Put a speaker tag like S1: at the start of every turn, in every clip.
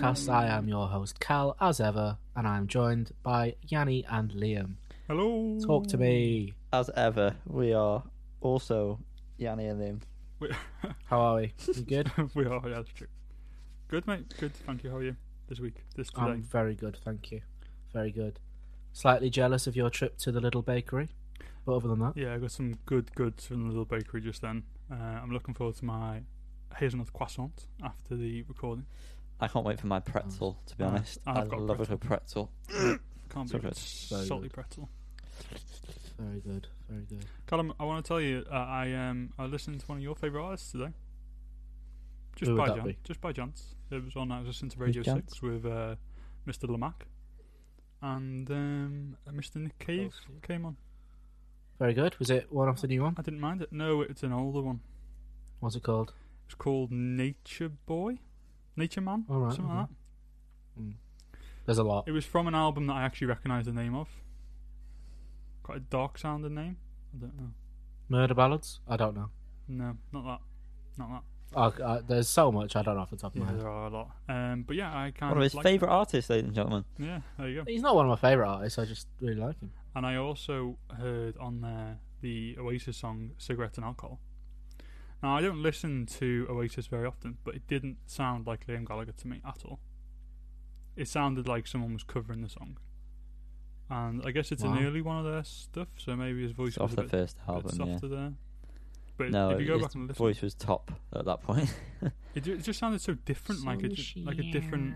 S1: podcast. I am your host, Cal, as ever, and I'm joined by Yanni and Liam.
S2: Hello.
S1: Talk to me.
S3: As ever, we are also Yanni and Liam.
S2: We,
S1: How are we? You good?
S2: we are. Yeah, that's true. Good, mate. Good. Thank you. How are you this week? This today?
S1: I'm very good, thank you. Very good. Slightly jealous of your trip to the little bakery, but other than that,
S2: Yeah, I got some good goods from the little bakery just then. Uh, I'm looking forward to my hazelnut croissant after the recording.
S3: I can't wait for my pretzel, to be
S2: Uh,
S3: honest.
S2: I've
S3: I
S2: got a
S3: love a good pretzel.
S2: Can't
S3: So
S2: believe
S3: good.
S2: it's
S1: Very
S2: salty
S1: good.
S2: pretzel.
S1: very good, very good.
S2: Callum, I want to tell you, uh, I um I listened to one of your favourite artists today. Just
S1: Who would
S2: by
S1: that
S2: chance.
S1: be?
S2: Just by chance. It was on. I was listening to Radio
S3: Chance?
S2: Six with uh, Mr. Lamacq, and um, uh, Mr. Nick Cave came on.
S1: Very good. Was it one off the new one?
S2: I didn't mind it. No, it's an older one.
S1: What's it called?
S2: It's called Nature Boy, Nature Man,
S1: All right.
S2: something like
S1: okay. Mm. There's a lot.
S2: It was from an album that I actually recognise the name of. Quite a dark sounding name. I don't know.
S1: Murder ballads? I don't know.
S2: No, not that. Not that.
S1: Oh, uh, there's so much I don't know off the top of
S2: Yeah,
S1: my head.
S2: there are a lot. Um, but yeah, I kind
S3: One of his
S2: like
S3: favourite artists, ladies and gentlemen.
S2: Yeah, there you go.
S1: He's not one of my favourite artists. I just really like him.
S2: And I also heard on there the Oasis song "Cigarette and Alcohol." Now I don't listen to Oasis very often, but it didn't sound like Liam Gallagher to me at all. It sounded like someone was covering the song, and I guess it's
S1: Wow.
S2: an early one of their stuff, so maybe his voice
S3: It's
S2: was
S3: off
S2: a
S3: the
S2: bit,
S3: first
S2: bit
S3: album, yeah.
S2: softer there. But
S3: No,
S2: if you go
S3: his
S2: back and listen,
S3: voice was top at that point.
S2: it, it just sounded so different, like a di- like a different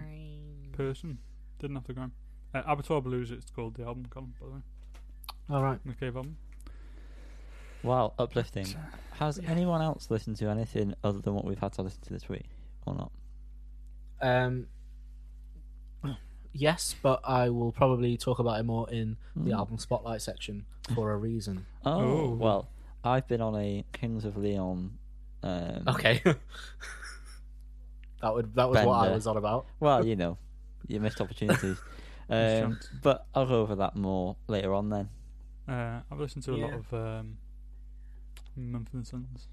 S2: person. Didn't have to go. Uh, Abattoir Blues, it's called the album, Colin, by the way.
S1: All right.
S2: The Cave album.
S3: Wow, uplifting. Has
S2: yeah.
S3: anyone else listened to anything other than what we've had to listen to this week, or not?
S1: Um, yes, but I will probably talk about it more in the
S3: Hmm.
S1: album spotlight section for a reason.
S3: Oh,
S2: Oh.
S3: well, I've been on a Kings of Leon. Um,
S1: Okay. that would that was what I was on about.
S3: Well, you know, you missed opportunities. um, but I'll go over that more later on then.
S2: Uh, I've listened to a lot of um, Mumford and Sons.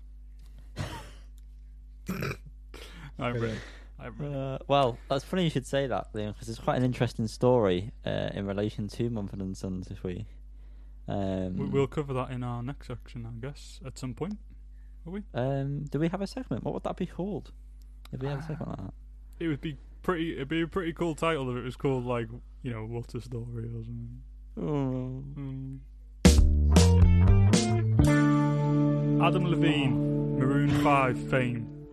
S2: I really, I really.
S3: Uh, well, that's funny you should say that, Liam, because it's quite an interesting story uh, in relation to Mumford and Sons this week. Um,
S2: We- We'll cover that in our next section, I guess, at some point. Will we?
S3: um, do we have a segment? What would that be called? If we have a segment like that.
S2: It would be pretty. It'd be a pretty cool title if it was called like you know what a story or something.
S3: Oh.
S2: Mm. Adam Levine, Maroon Five fame,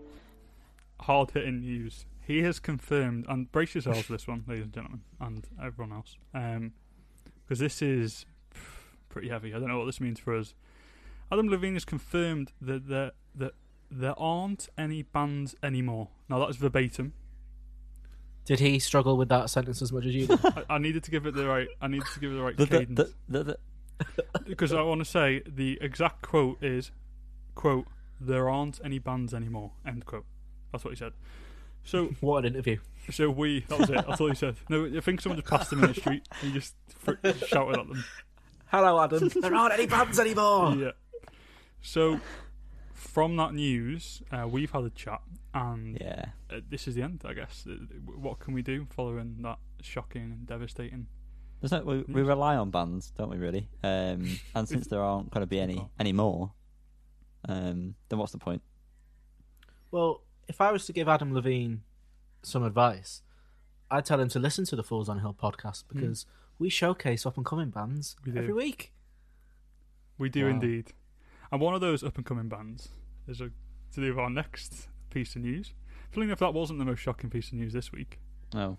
S2: hard hitting news. He has confirmed, and brace yourselves for this one, ladies and gentlemen, and everyone else, um, because this is pretty heavy. I don't know what this means for us. Adam Levine has confirmed that there that there aren't any bands anymore. Now that's verbatim.
S1: Did he struggle with that sentence as much as you did?
S2: I, I needed to give it the right. I needed to give it the right
S3: The, the,
S2: cadence.
S3: the, the, the,
S2: because I want to say the exact quote is, "quote There aren't any bands anymore." End quote. That's what he said. So,
S1: what an interview!
S2: so we. That was it. That's all he said. No, I think someone just passed him in the street. and He just fr- shouted at them.
S1: Hello, Adam. there aren't any bands anymore.
S2: Yeah. So, from that news, uh, we've had a chat, and
S3: yeah.
S2: uh, this is the end. I guess. Uh, What can we do following that shocking and devastating?
S3: There's no, we, we rely on bands, don't we, really? Um, and since there aren't going to be any anymore, um, then what's the point?
S1: Well, if I was to give Adam Levine some advice, I'd tell him to listen to the Fools on Hill podcast because we showcase up and coming bands
S2: We do.
S1: every week.
S2: We do
S1: Wow.
S2: indeed. And one of those up and coming bands is a, to do with our next piece of news. Feeling if that wasn't the most shocking piece of news this week.
S3: Oh,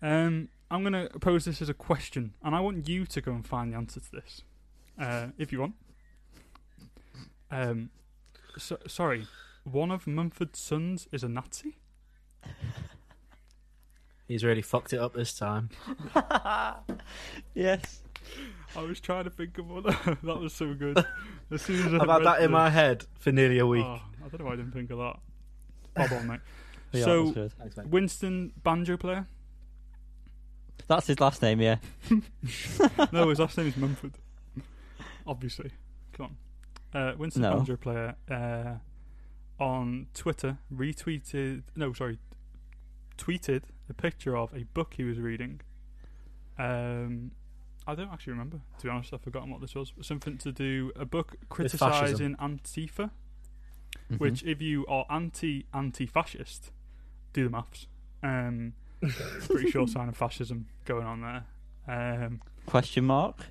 S2: Um, I'm going to pose this as a question, and I want you to go and find the answer to this, uh, if you want. Um, so, sorry, one of Mumford's sons is a Nazi.
S1: He's really fucked it up this time.
S3: yes.
S2: I was trying to think of one. that was so good. As soon as I
S1: I've had
S2: read
S1: that in
S2: the-
S1: my head for nearly a week.
S2: Oh, I don't know why I didn't think of that. Bob on, mate.
S3: Yeah,
S2: So-
S3: that's.
S1: Thanks, mate.
S2: Winston, banjo player.
S3: That's his last name, yeah.
S2: no, his last name is Mumford. Obviously. Come on. Uh, Winston
S3: No.
S2: Banjo player uh, on Twitter retweeted. No, sorry. tweeted a picture of a book he was reading. Um, I don't actually remember. To be honest, I've forgotten what this was. Something to do a book criticizing Antifa.
S3: Mhm.
S2: Which, if you are anti anti fascist, do the maths. Um, pretty sure sign of fascism going on there. Um,
S3: question mark?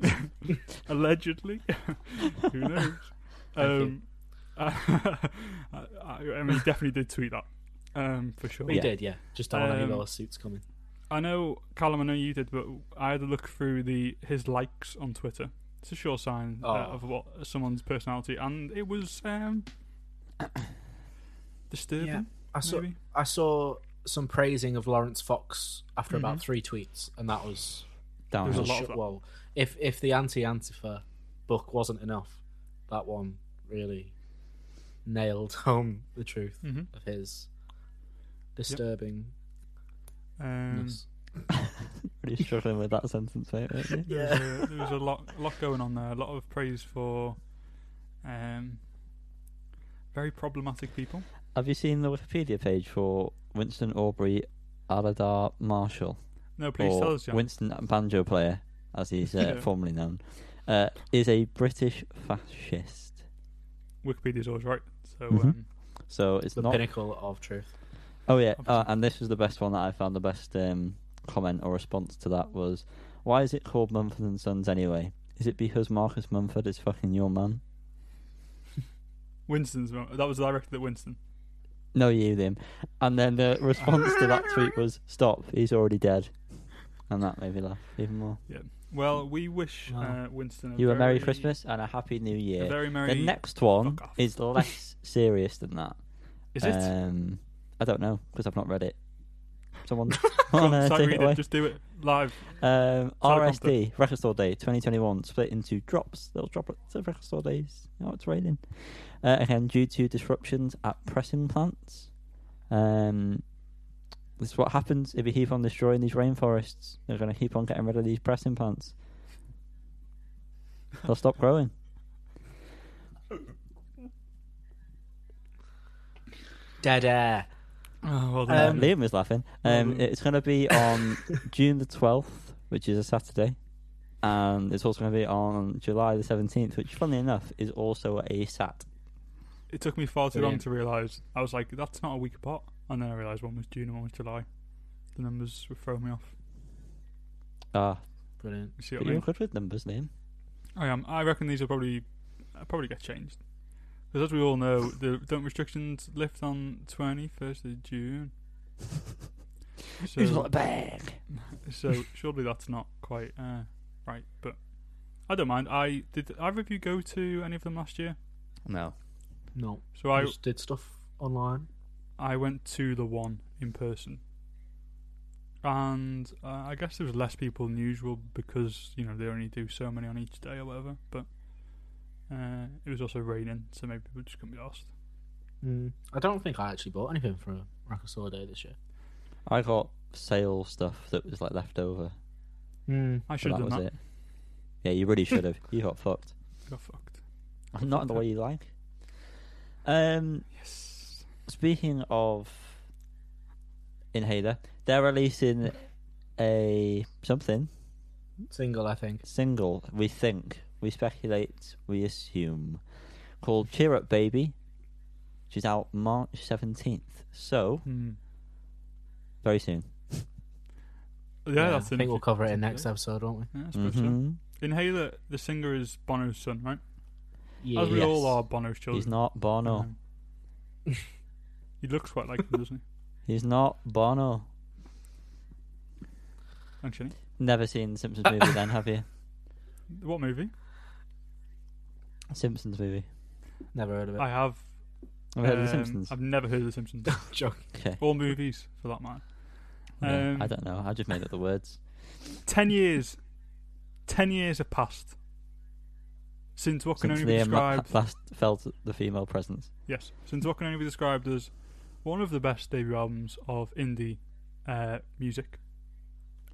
S2: allegedly, who knows? Um, I, I, I mean, he definitely did tweet that um, for sure.
S1: We
S3: Yeah.
S1: did, yeah. Just don't want any of
S2: Um,
S1: those suits coming.
S2: I know, Callum. I know you did, but I had a look through the his likes on Twitter. It's a sure sign uh,
S1: Oh.
S2: of what someone's personality, and it was um, disturbing.
S1: Yeah. I saw
S2: maybe.
S1: I saw some praising of Laurence Fox after
S2: Mhm.
S1: about three tweets, and that was
S3: Down.
S2: There's a lot of
S1: sh-
S2: that.
S1: well. If if the anti Antifa book wasn't enough, that one really nailed home the truth
S2: Mhm.
S1: of his disturbing.
S2: Um,
S3: Really struggling with that sentence, mate. weren't you?
S2: there, was a, there was a lot, a lot going on there. A lot of praise for um, very problematic people.
S3: Have you seen the Wikipedia page for Winston Aubrey Aladar Marshall?
S2: No, please
S3: or
S2: tell us, Jan.
S3: Winston Banjo Player, as he's uh,
S2: Yeah.
S3: formerly known, uh, is a British fascist.
S2: Wikipedia's always right. So
S3: Mhm.
S2: um,
S3: So it's
S1: The
S3: not.
S1: pinnacle of truth.
S3: Oh yeah, uh, and this was the best one that I found. The best um, comment or response to that was, "Why is it called Mumford and Sons anyway? Is it because Marcus Mumford is fucking your man?"
S2: Winston's that was directed at Winston.
S3: No, you him. And then the response to that tweet was, "Stop, he's already dead," and that made me laugh even more.
S2: Well, we wish uh, Winston a
S3: You a Merry Christmas and a Happy New Year.
S2: very merry.
S3: The next one is less serious than that.
S2: is it?
S3: Um, I don't know because I've not read it. Someone
S2: on,
S3: wanna take it away?
S2: Just do it live.
S3: Um, RSD Record Store Day 2021 split into drops. Little droplets of Record Store Days. Oh, it's raining. Uh, again, due to disruptions at pressing plants. Um, this is what happens if you keep on destroying these rainforests. They're going to keep on getting rid of these pressing plants. They'll stop growing.
S1: Dead air.
S2: Oh, well.
S1: Um,
S3: Liam was laughing. Um,
S2: um,
S3: it's going to be on June the 12th, which is a Saturday. And it's also going to be on July the 17th, which, funnily enough, is also a Sat.
S2: it took me far too long to realise. I was like, that's not a week apart. And then I realised one was June and one was July. The numbers were throwing me off.
S3: Ah,
S1: Brilliant.
S2: You see
S3: but
S2: what I
S3: you're good with numbers, Liam.
S2: I am. I reckon these will probably uh, probably get changed. Because as we all know, the don't restrictions lift on twenty first of June.
S3: Who's got a bag?
S2: so surely that's not quite uh, right. But I don't mind. I did. Either of you go to any of them last year?
S3: No.
S1: No.
S2: So
S1: I
S2: I
S1: just did stuff online.
S2: I went to the one in person, and uh, I guess there was less people than usual because you know they only do so many on each day or whatever. But uh, it was also raining, so maybe people just couldn't be asked.
S1: Mm. I don't think I actually bought anything for a Record Day this year.
S3: I got sale stuff that was like left over.
S1: Mm.
S2: I
S3: but
S2: should
S3: that
S2: have
S3: was
S2: done that.
S3: it. Yeah, you really should have. you got fucked.
S2: Got fucked.
S3: Not in the way you like. Um,
S2: Yes.
S3: Speaking of Inhaler, they're releasing a something
S1: Single, I think.
S3: single. We think, we speculate, we assume, called "Cheer Up, Baby," which is out March seventeenth. So
S2: Hmm.
S3: very soon.
S2: Yeah, that's
S1: I
S2: in
S1: think we'll cover it in
S2: that's
S1: next episode, won't we?
S2: Yeah, I suppose so. Inhaler, the singer is Bono's son, right?
S1: Yeah.
S2: As we
S3: Yes.
S2: all are Bono's children.
S3: He's not Bono.
S2: Um, he looks quite like him, doesn't he?
S3: He's not Bono.
S2: he? Actually,
S3: Never seen the Simpsons movie, then have you?
S2: what movie?
S3: Simpsons movie.
S1: Never heard of it.
S2: I have.
S3: I've heard of the
S2: um,
S3: Simpsons.
S2: I've never heard of the Simpsons
S1: Joke.
S3: Okay.
S2: or movies for that matter.
S3: Yeah,
S2: Um,
S3: I don't know. I just made up the words.
S2: Ten years. Ten years have passed since what can
S3: Since
S2: only be
S3: Liam la-
S2: described.
S3: last felt the female presence.
S2: Yes, since what can only be described as one of the best debut albums of indie uh, music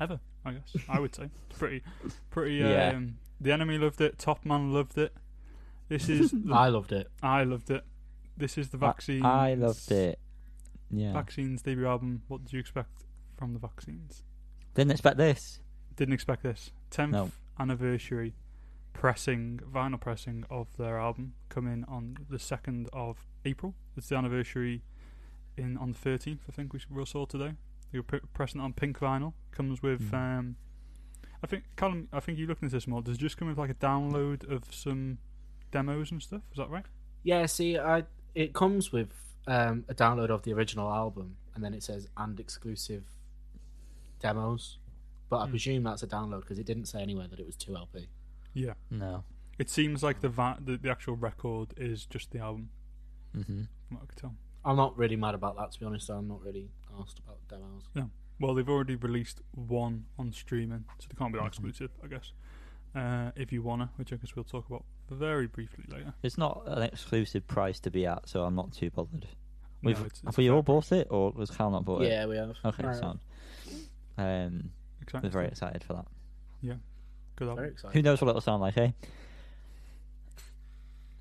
S2: ever. I guess I would say pretty, pretty.
S3: Yeah.
S2: Um, the enemy loved it. Top Man loved it. This is. the-
S1: I loved it.
S2: I loved it. This is the
S3: I-
S2: vaccine.
S3: I loved it. Yeah.
S2: Vaccines debut album. What did you expect from the Vaccines?
S3: Didn't expect this.
S2: Didn't expect this. Tenth
S3: No.
S2: anniversary pressing, vinyl pressing of their album coming on the second of April. It's the anniversary in on the thirteenth. I think we we saw today. They were pr- pressing it on pink vinyl. Comes with.
S3: Mm.
S2: Um, I think Colin, I think you looked into this more. Does it just come with like a download of some demos and stuff? Is that right?
S1: Yeah, see, I it comes with um, a download of the original album, and then it says and exclusive demos. But I
S2: Hmm.
S1: presume that's a download because it didn't say anywhere that it was two LP.
S2: Yeah.
S3: No.
S2: It seems like the va- the, the actual record is just the album.
S3: hmm
S2: From what I could tell.
S1: I'm not really mad about that, to be honest. I'm not really asked about demos. Yeah.
S2: Well, they've already released one on streaming, so they can't be that
S3: Mhm.
S2: exclusive, I guess. Uh, if you wanna, which I guess we'll talk about very briefly later.
S3: It's not an exclusive price to be at, so I'm not too bothered.
S2: No,
S3: We've,
S2: it's- it's
S3: have
S2: a
S3: we
S2: fair
S3: all
S2: price.
S3: bought it, or was Cal not bought it?
S1: Yeah, we have.
S3: Okay,
S1: Right.
S3: sound. Um,
S2: Exactly.
S3: we're very excited for that.
S2: Yeah, Good album.
S1: Very
S3: Who knows what it'll sound like, eh?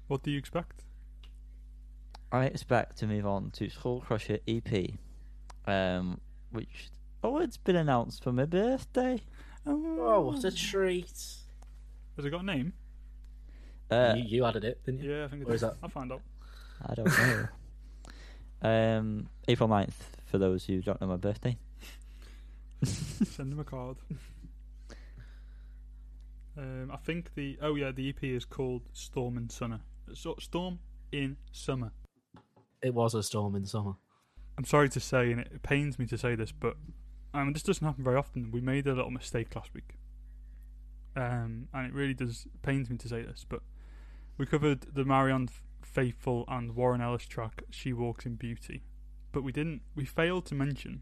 S2: What do you expect?
S3: I expect to move on to Skullcrusher EP, um, which oh, it's been announced for my birthday.
S1: Oh, what a treat!
S2: Has it got a name?
S3: Uh,
S1: you, you added it, didn't you?
S2: Yeah, I think it
S1: Or is that-
S2: I'll find out.
S3: I don't know. um, April 9th, for those who don't know my birthday.
S2: Send them a card. Um, I think the oh yeah the EP is called Storm in Summer. So, Storm in Summer.
S1: It was a storm in summer.
S2: I'm sorry to say, and it pains me to say this, but um, this doesn't happen very often. We made a little mistake last week, um, and it really does pains me to say this, but we covered the Marianne F- Faithfull and Warren Ellis track "She Walks in Beauty," but we didn't. We failed to mention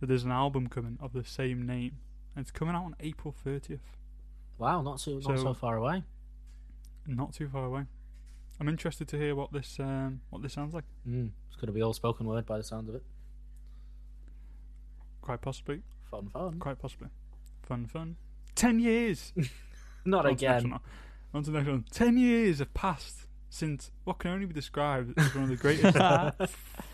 S2: that there's an album coming of the same name, and it's coming out on April 30th.
S1: Wow, not so not
S2: So-
S1: so far away.
S2: Not too far away. I'm interested to hear what this um, what this sounds like.
S1: Mm, it's going to be all spoken word by the sound of it.
S2: Quite possibly.
S1: Fun, fun.
S2: Quite possibly. Fun, fun. Ten years.
S1: Not
S2: On to
S1: again.
S2: one. On to the next one. Ten years have passed since what can only be described as one of the greatest f-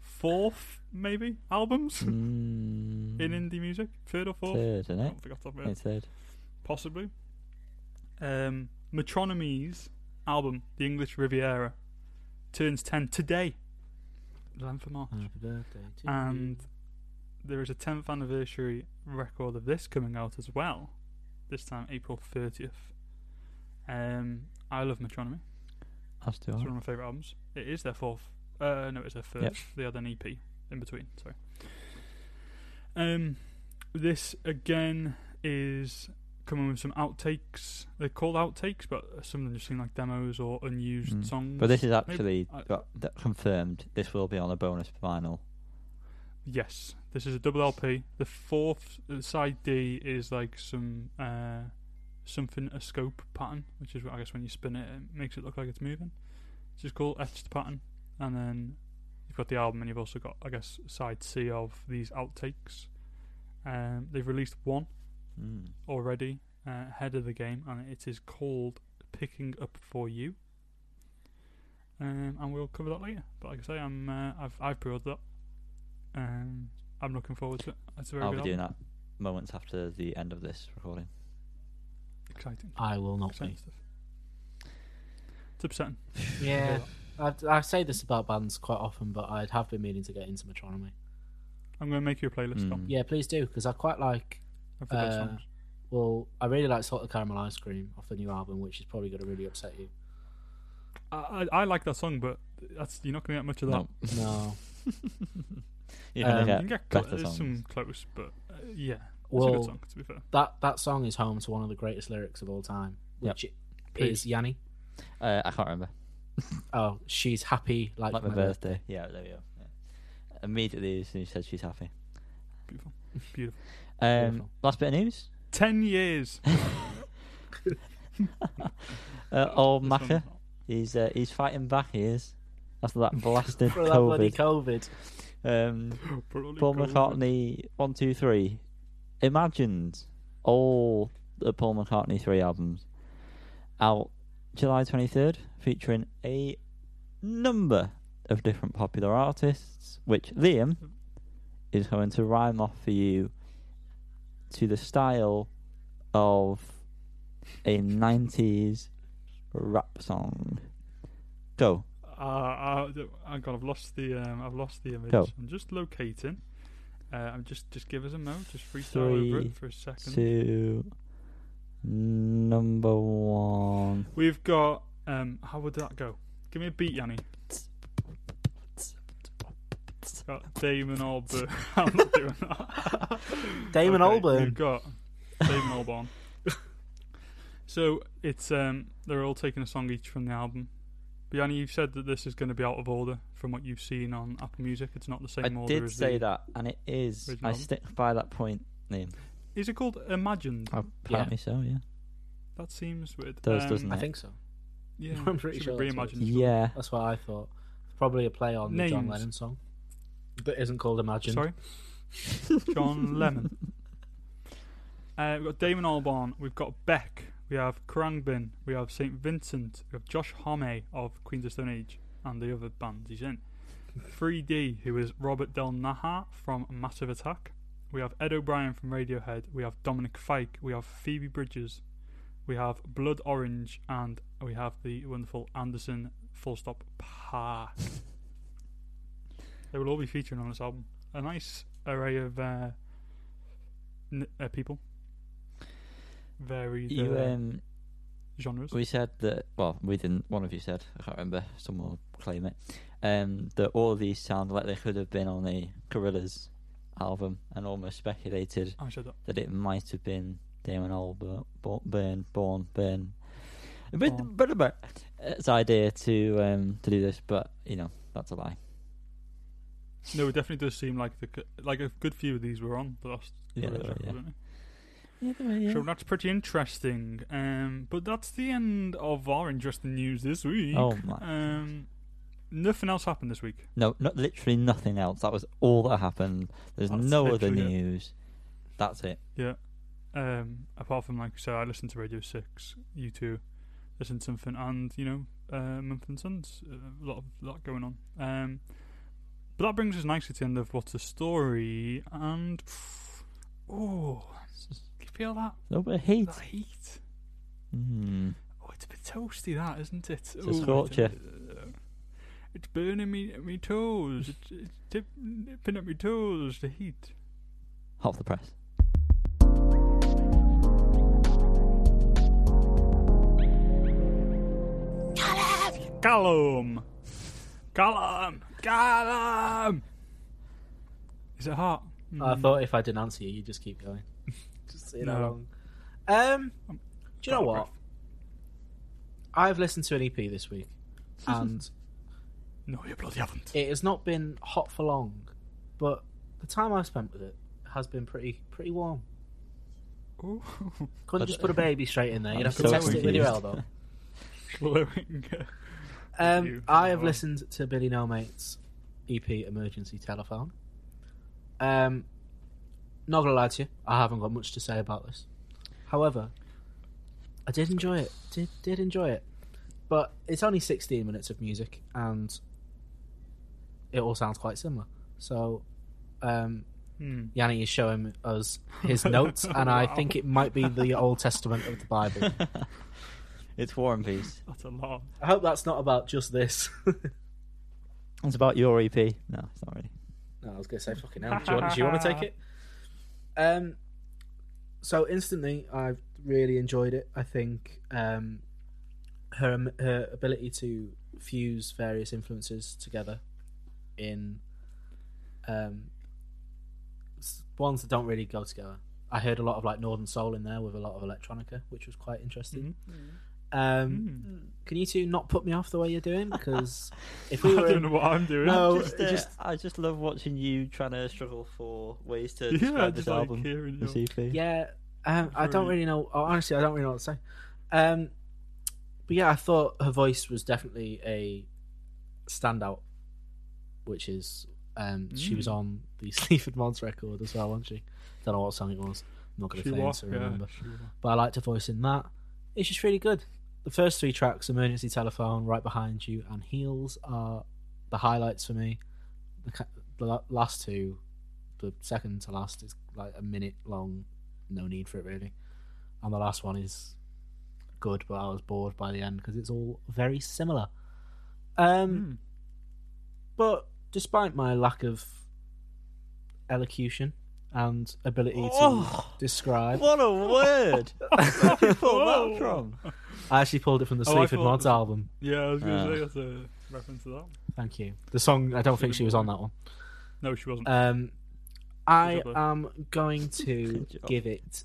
S2: fourth, maybe, albums
S3: Mm,
S2: in indie music. Third or fourth?
S3: Third, isn't
S2: I
S3: it?
S2: forgot of my head.
S3: It's third.
S2: Possibly. Um, Metronomy's album, The English Riviera, turns 10 today. 11th of March.
S1: Happy birthday to
S2: And there is a 10th anniversary record of this coming out as well. This time, April 30th. Um, I love Metronomy.
S3: Us two
S2: It's one of my favourite albums. It is their fourth. Uh, no, it's their third.
S3: Yep.
S2: They had an EP in between. Sorry. Um, this again is coming with some outtakes. They're called outtakes, but some of them just seem like demos or unused
S3: Mm.
S2: songs.
S3: But this is actually
S2: I-
S3: got, confirmed. This will be on a bonus vinyl.
S2: Yes, this is a double LP. The fourth side D is like some uh, something a scope pattern, which is what I guess when you spin it, it makes it look like it's moving. It's just called etched pattern, and then you've got the album, and you've also got I guess side C of these outtakes. Um, they've released one
S3: Mm.
S2: already uh, ahead of the game, and it is called "Picking Up for You." Um, and we'll cover that later. But like I say, I'm uh, I've I've pre-ordered that. Um, I'm looking forward to it. It's a very
S3: I'll
S2: good
S3: be doing that moments after the end of this recording.
S2: Exciting.
S1: I will not
S2: Exciting
S1: be.
S2: stuff. It's upsetting.
S1: Yeah, I, I say this about bands quite often, but I have been meaning to get into Metronomy.
S2: I'm going to make you a playlist.
S3: Mm.
S1: Yeah, please do because I quite like.
S2: Of the best
S1: Uh,
S2: songs.
S1: Well, I really like Salted Caramel Ice Cream off the new album, which is probably going to really upset you.
S2: I, I I like that song, but that's you're not going to get much of that.
S3: No.
S1: No.
S3: You're
S1: Um,
S3: get
S2: You can get
S3: better
S2: there's
S3: songs.
S2: some close, but uh, yeah, it's a
S1: Well,
S2: good song. To be fair,
S1: that that song is home to one of the greatest lyrics of all time,
S3: Yep.
S1: which
S2: Please.
S1: is Yanni.
S3: Uh, I can't remember.
S1: Oh, she's happy like,
S3: Like my birthday. Yeah, there we go. Yeah. Immediately as soon as she said she's happy.
S2: beautiful, beautiful.
S3: Um, last bit of news.
S2: Ten years.
S3: Uh, old
S2: This
S3: Macca, he's uh, he's fighting back. He is after that blasted
S1: For that bloody
S3: COVID.
S1: COVID.
S3: Um,
S2: not- Probably
S3: Paul
S2: COVID.
S3: McCartney one two three imagined all the Paul McCartney three albums out July twenty third, featuring a number of different popular artists, which Liam is going to rhyme off for you to the style of a 90s rap song. Go.
S2: Uh, uh, I've lost the um, I've lost the image.
S3: Go.
S2: I'm just locating. Uh, I'm just just give us a mo. Just freestyle over it for a second.
S3: To number one.
S2: We've got um, how would that go? Give me a beat, Yanni. Got Damon Albarn. I'm not doing that.
S1: Damon
S2: Okay,
S1: Albarn.
S2: We've got Damon Albarn. so it's um, they're all taking a song each from the album. But Yanni, you've said that this is going to be out of order from what you've seen on Apple Music. It's not the same
S3: I
S2: order
S3: did
S2: as
S3: say
S2: the.
S3: that, and it is. I stick by that point, Liam.
S2: Is it called Imagined?
S3: Apparently so, yeah.
S2: That seems weird.
S3: Does,
S2: Um,
S3: doesn't
S1: I think so.
S2: Yeah,
S1: I'm pretty sure that's what
S2: reimagined.
S3: Yeah.
S1: That's what I thought. Probably a play on the John Lennon song that isn't called Imagine.
S2: Sorry, John Lemon. Uh, we've got Damon Albarn. We've got Beck. We have Khruangbin. We have Saint Vincent. We have Josh Homme of Queens of Stone Age and the other bands he's in. 3D, who is Robert Del Naja from Massive Attack. We have Ed O'Brien from Radiohead. We have Dominic Fike. We have Phoebe Bridgers. We have Blood Orange, and we have the wonderful Anderson Full Stop Paak. they will all be featuring on this album. A nice array of uh, n- uh, people, varied
S3: You
S2: uh,
S3: um,
S2: genres.
S3: we said that. Well, we didn't. One of you said. I can't remember. Someone will claim it. Um, that all of these sound like they could have been on a Gorillaz album, and almost speculated
S2: that.
S3: that it might have been Damon Albarn, Burn, Born, Burn. But, but, it's idea to um to do this, but you know that's a lie.
S2: No, it definitely does seem like the like a good few of these were on the last
S3: Yeah,
S2: Gorillaz
S3: they were,
S2: record,
S3: yeah.
S2: weren't?
S3: Yeah,
S2: So that's pretty interesting. Um, but that's the end of our interesting news this week.
S3: Oh my
S2: Um, nothing else happened this week.
S3: No, not literally nothing else. That was all that happened. There's
S2: That's
S3: no other
S2: literally it.
S3: news. That's it.
S2: Yeah. Um, apart from like I said, I listened to Radio Six. You two listened to something, and you know, uh, Mumford and Sons. uh, A lot of lot going on. Um, but that brings us nicely to the end of what's the story. And oh, can you feel that
S3: A little bit of heat.
S2: that heat?
S3: Mm.
S2: Oh, it's a bit toasty, that isn't it?
S3: It's a
S2: Oh,
S3: scorcher.
S2: uh, It's burning me, me toes. It's, it's tip, nipping at me toes. The heat.
S3: Half the press.
S2: Callum, Callum, Callum. Is it hot?
S1: I
S2: Mm.
S1: thought if I didn't answer you, you'd just keep going. just see how
S2: No.
S1: long. Um, do you know
S2: Got a
S1: what?
S2: breath.
S1: I've listened to an EP this week, and
S2: No, you bloody haven't.
S1: it has not been hot for long, but the time I've spent with it has been pretty pretty warm.
S2: Oh,
S1: Couldn't
S3: But-
S1: just put a baby straight in there. You'd
S3: I'm
S1: have to
S3: so
S1: test it with your
S3: confused.
S1: elbow.
S2: glowing.
S1: Um, I have listened to Billy Nomates' EP Emergency Telephone. Um, not gonna lie to you, I haven't got much to say about this. However, I did enjoy it. Did did enjoy it, but it's only sixteen minutes of music, and it all sounds quite similar. So, um,
S2: Hmm.
S1: Yanni is showing us his notes, and I think it might be the Old Testament of the Bible.
S3: it's War and Peace.
S2: That's a lot.
S1: I hope that's not about just this.
S3: It's about your EP. No, it's not really.
S1: No, I was going to say fucking hell. Do you, want, do you want to take it? Um, so instantly, I've really enjoyed it. I think um, her her ability to fuse various influences together in um, ones that don't really go together. I heard a lot of like Northern Soul in there with a lot of electronica, which was quite interesting. Um,
S2: Mm.
S1: Can you two not put me off the way you're doing? Because if we
S2: I don't
S1: in,
S2: know what I'm doing.
S1: No,
S3: just, uh,
S1: just-
S3: I just love watching you trying to struggle for ways to
S2: yeah,
S3: describe
S2: just
S3: this
S2: like
S3: album, this
S2: your-
S3: EP.
S1: Yeah, um, I don't really know. oh, Honestly, I don't really know what to say. Um, but yeah, I thought her voice was definitely a standout, which is um, she was
S2: Mm.
S1: on the Sleaford Mods record as well, wasn't she? Don't know what song it was. I'm not going to claim
S2: was,
S1: to
S2: yeah,
S1: remember.
S2: she was.
S1: But I liked her voice in that. It's just really good. The first three tracks, "Emergency Telephone," "Right Behind You," and "Heels," are the highlights for me. The, the last two, the second to last is like a minute long. No need for it really, and the last one is good, but I was bored by the end because it's all very similar. Um,
S2: Hmm.
S1: but despite my lack of elocution and ability to
S3: Oh.
S1: describe,
S3: What a word! Where'd you pull that from?
S1: I actually pulled it from the
S2: Oh, I
S1: Sleaford
S2: thought-
S1: Mods album.
S2: Yeah, I was going to
S3: Ah.
S2: say that's a reference to that.
S1: Thank you. The song, I don't think she was on that one.
S2: No, she wasn't.
S1: Um, I
S2: job,
S1: am going to give it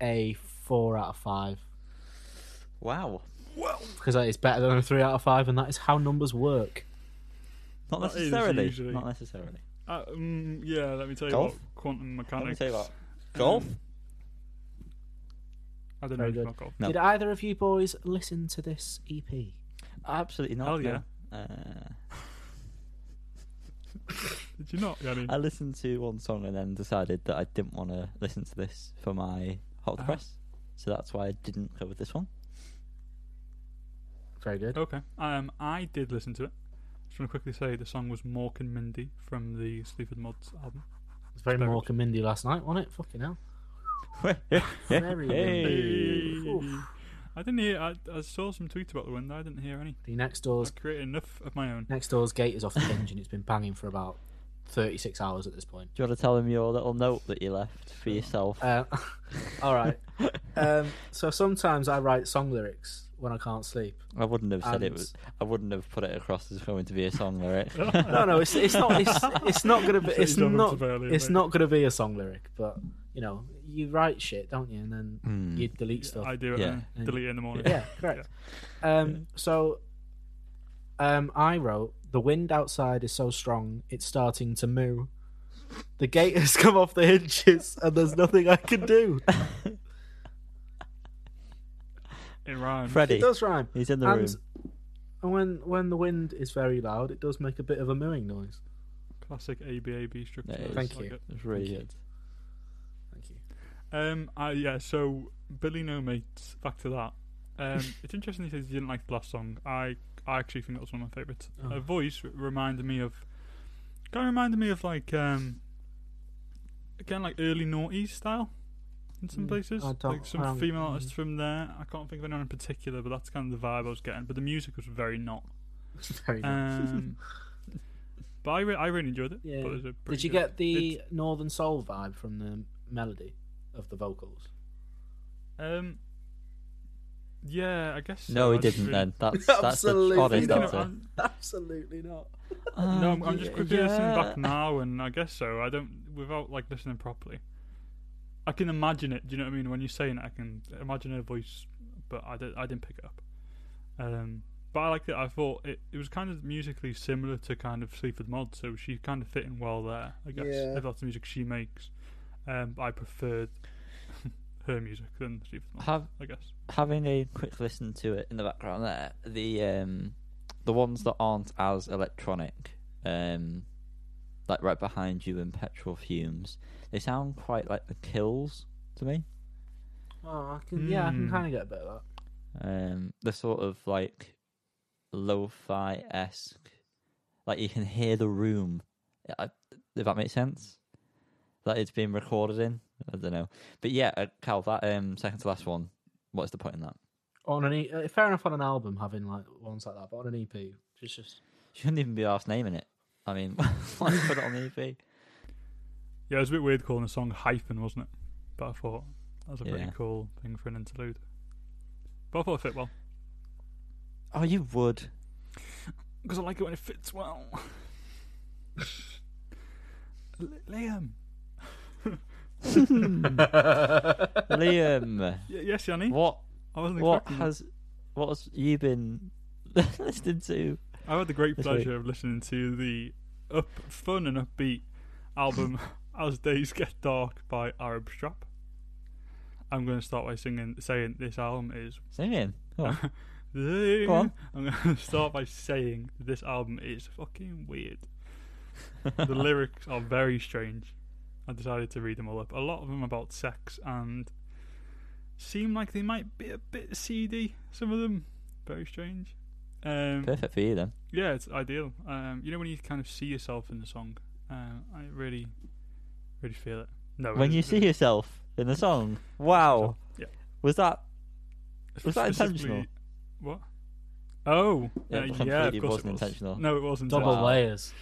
S1: a four out of five
S3: Wow.
S1: because that is better than a three out of five, and that is how numbers work.
S3: Not necessarily.
S2: usually-
S3: Not necessarily.
S2: Uh, um, yeah, let me tell you
S3: Golf?
S2: about quantum
S3: Let me
S2: mechanics.
S3: tell you what. Golf?
S2: Um, I don't know
S1: Very
S2: anything
S1: good.
S2: about.
S3: No.
S1: Did either of you boys listen to this EP?
S3: Absolutely not.
S2: Hell
S3: no. Uh,
S2: Did you not, Yanni?
S3: I listened to one song and then decided that I didn't want to listen to this for my hot
S2: Ah.
S3: press, so that's why I didn't go with this one.
S1: Very good.
S2: Okay. Um, I did listen to it. Just want to quickly say the song was Mork and Mindy from the Sleaford Mods album.
S1: It's very
S2: Very
S1: Mork and Mindy last night, wasn't it? Fucking hell. Very
S3: hey.
S2: I didn't hear. I, I saw some tweets about the wind. I didn't hear any.
S1: The next
S2: I
S1: door's
S2: created enough of my own.
S1: next door's gate is off the hinge, and it's been banging for about thirty-six hours at this point.
S3: Do you want to tell him your little note that you left for yourself?
S1: Uh, all right. Um, so sometimes I write song lyrics when I can't sleep.
S3: I wouldn't have said it was. I wouldn't have put it across as going to be a song lyric.
S1: No, no, it's it's not. It's, it's not gonna be. It's
S2: don't
S1: not.
S2: have to barely
S1: It's not gonna be a song lyric. But you know, you write shit, don't you? And then
S3: Hmm.
S1: you delete stuff.
S2: I do it
S3: Yeah.
S2: and delete it in the morning.
S1: Yeah, correct. Um, so, um, I wrote, "The wind outside is so strong, it's starting to moo. The gate has come off the hinges, and there's nothing I can do."
S2: It rhymes.
S3: Freddie,
S1: It does rhyme.
S3: he's in the room.
S1: And, and when when the wind is very loud, it does make a bit of a mooing noise.
S2: Classic ABAB structure.
S3: Yeah, it
S1: Thank
S2: like
S1: you.
S2: it.
S3: It's really
S1: Thank
S3: good.
S1: Thank you.
S2: Um, I, yeah, so Billy Nomates, back to that. Um, it's interesting he says he didn't like the last song. I I actually think that was one of my favourites.
S1: Oh.
S2: Her voice r- reminded me of, kind of reminded me of like, um, again, like early noughties style in some
S1: Mm,
S2: places.
S1: I don't-
S2: Like some
S1: I
S2: female artists from there. I can't think of anyone in particular, but that's kind of the vibe I was getting. But the music was very not.
S1: Very nice.
S2: Um, but I, re- I really enjoyed it.
S1: Yeah.
S2: Thought it was a
S1: Did you
S2: good-
S1: get the Northern Soul vibe from the melody of the vocals?
S2: Um, yeah, I guess.
S3: No, he
S2: I didn't
S3: didn't. Then that's that's the
S1: Absolutely
S3: honest
S1: not.
S3: answer.
S2: I'm-
S1: Absolutely not.
S2: No, I'm, I'm just
S3: y-
S2: quickly listening back now, and I guess so. I don't, without like listening properly, I can imagine it. Do you know what I mean? When you're saying it, I can imagine her voice, but I, did, I didn't pick it up. Um, but I liked it. I thought it, it was kind of musically similar to kind of Sleaford Mod, so she kind of fit in well there. I guess
S1: Yeah.
S2: if that's the music she makes, um, I preferred her music than Sleaford Mod.
S3: Have
S2: I guess.
S3: having a quick listen to it in the background there, the um, the ones that aren't as electronic, um, like right behind you in petrol fumes, they sound quite like the Kills to me.
S1: Oh, I can. Yeah, I can
S2: Hmm.
S1: kind of get a bit of that.
S3: Um, they're sort of like lo-fi esque, like you can hear the room. I, if that makes sense, that it's being recorded in. I don't know, but yeah, uh, Cal, that um, second to last one. What's the point in that?
S1: On an e- uh, fair enough on an album having like ones like that, but on an EP, it's just
S3: shouldn't even be asked naming it. I mean, why put it on the EP?
S2: Yeah, it was a bit weird calling the song hyphen, wasn't it? But I thought that was a pretty
S3: Yeah.
S2: cool thing for an interlude. But I thought it fit well.
S3: Oh, you would.
S2: Because I like it when it fits well. Liam.
S3: Liam,
S2: Y- yes, Yanni.
S3: what
S2: I wasn't
S3: what
S2: expecting
S3: has what has you been listening to?
S2: I had the great
S3: this
S2: pleasure of listening to the up, fun and upbeat album "As Days Get Dark" by Arab Strap. I'm going to start by singing, saying this album is.
S3: Singing. Go on.
S2: Go
S3: on.
S2: I'm going to start by saying this album is fucking weird. the lyrics are very strange. I decided to read them all up. A lot of them about sex and seem like they might be a bit seedy. Some of them very strange. Um,
S3: Perfect for you then.
S2: yeah, it's ideal. Um, you know when you kind of see yourself in the song, um, I really, really feel it. No,
S3: When
S2: it
S3: you
S2: is-
S3: see yourself in the song, wow.
S2: Yeah.
S3: Was that was that intentional?
S2: What? Oh,
S3: Yeah,
S2: uh,
S3: it
S2: yeah, of course
S3: wasn't
S2: it was.
S3: intentional.
S2: No, it wasn't.
S1: Double layers,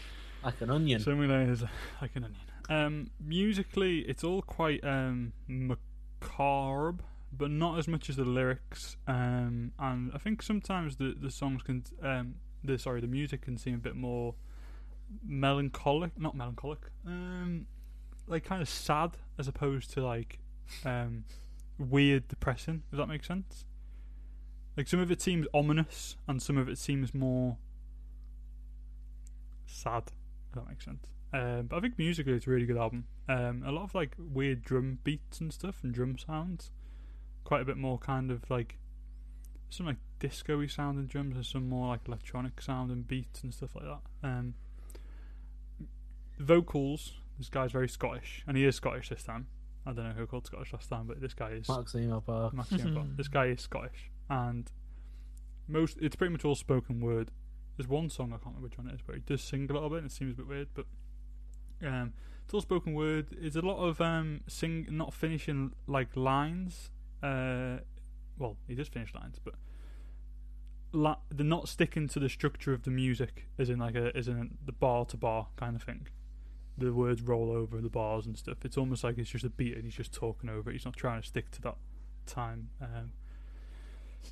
S1: like an onion.
S2: So many layers, like an onion. Um, musically, it's all quite um, macabre, but not as much as the lyrics. Um, and I think sometimes the the songs can, um, the sorry, the music can seem a bit more melancholic, not melancholic, um, like kind of sad as opposed to like um, weird, depressing. Does that make sense? Like some of it seems ominous, and some of it seems more sad. If that makes sense. Um, but I think musically it's a really good album. Um, a lot of like weird drum beats and stuff and drum sounds. Quite a bit more kind of like some like disco-y sound and drums and some more like electronic sound and beats and stuff like that. Um, vocals. This guy's very Scottish, and he is Scottish this time. I don't know who called Scottish last time, but this guy is
S1: Maximo Park.
S2: Maxime Bond. This guy is Scottish, and most it's pretty much all spoken word. There's one song I can't remember which one it is, but he does sing a little bit. and It seems a bit weird, but um, it's all spoken word. It's a lot of um, sing, not finishing like lines. Uh, well, he does finish lines, but la- they're not sticking to the structure of the music, as in like a as in the bar to bar kind of thing. The words roll over the bars and stuff. It's almost like it's just a beat and he's just talking over it. He's not trying to stick to that time um,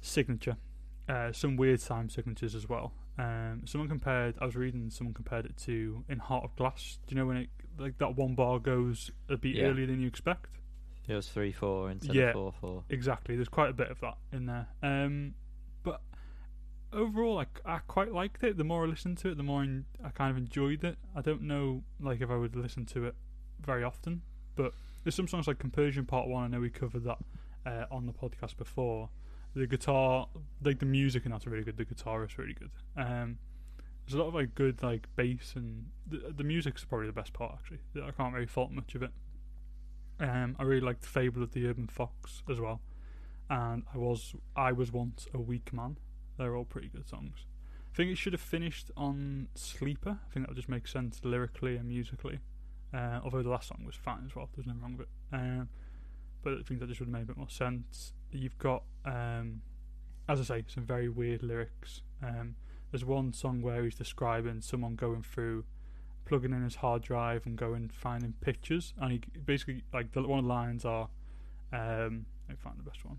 S2: signature. Uh, some weird time signatures as well. Um, someone compared. I was reading. Someone compared it to in Heart of Glass. Do you know when it like that one bar goes a bit
S3: Yeah.
S2: earlier than you expect?
S3: It was three four instead
S2: Yeah.
S3: of four four.
S2: Exactly. There's quite a bit of that in there. Um, but overall, I, I quite liked it. The more I listened to it, the more I, I kind of enjoyed it. I don't know, like if I would listen to it very often, but there's some songs like Compersion Part One. I know we covered that uh, on the podcast before. The guitar, like the music, and that's really good. The guitar is really good. Um, there's a lot of like good like bass and the, the music's probably the best part actually. I can't really fault much of it. Um, I really liked the Fable of the Urban Fox as well, and I was I was once a weak man. They're all pretty good songs. I think it should have finished on Sleeper. I think that would just make sense lyrically and musically. Uh, although the last song was fine as well, there's nothing wrong with it. Um, but I think that just would have made a bit more sense. You've got, um, as I say, some very weird lyrics. Um, there's one song where he's describing someone going through plugging in his hard drive and going finding pictures, and he basically like the, one of the lines are, um, let me find the best one.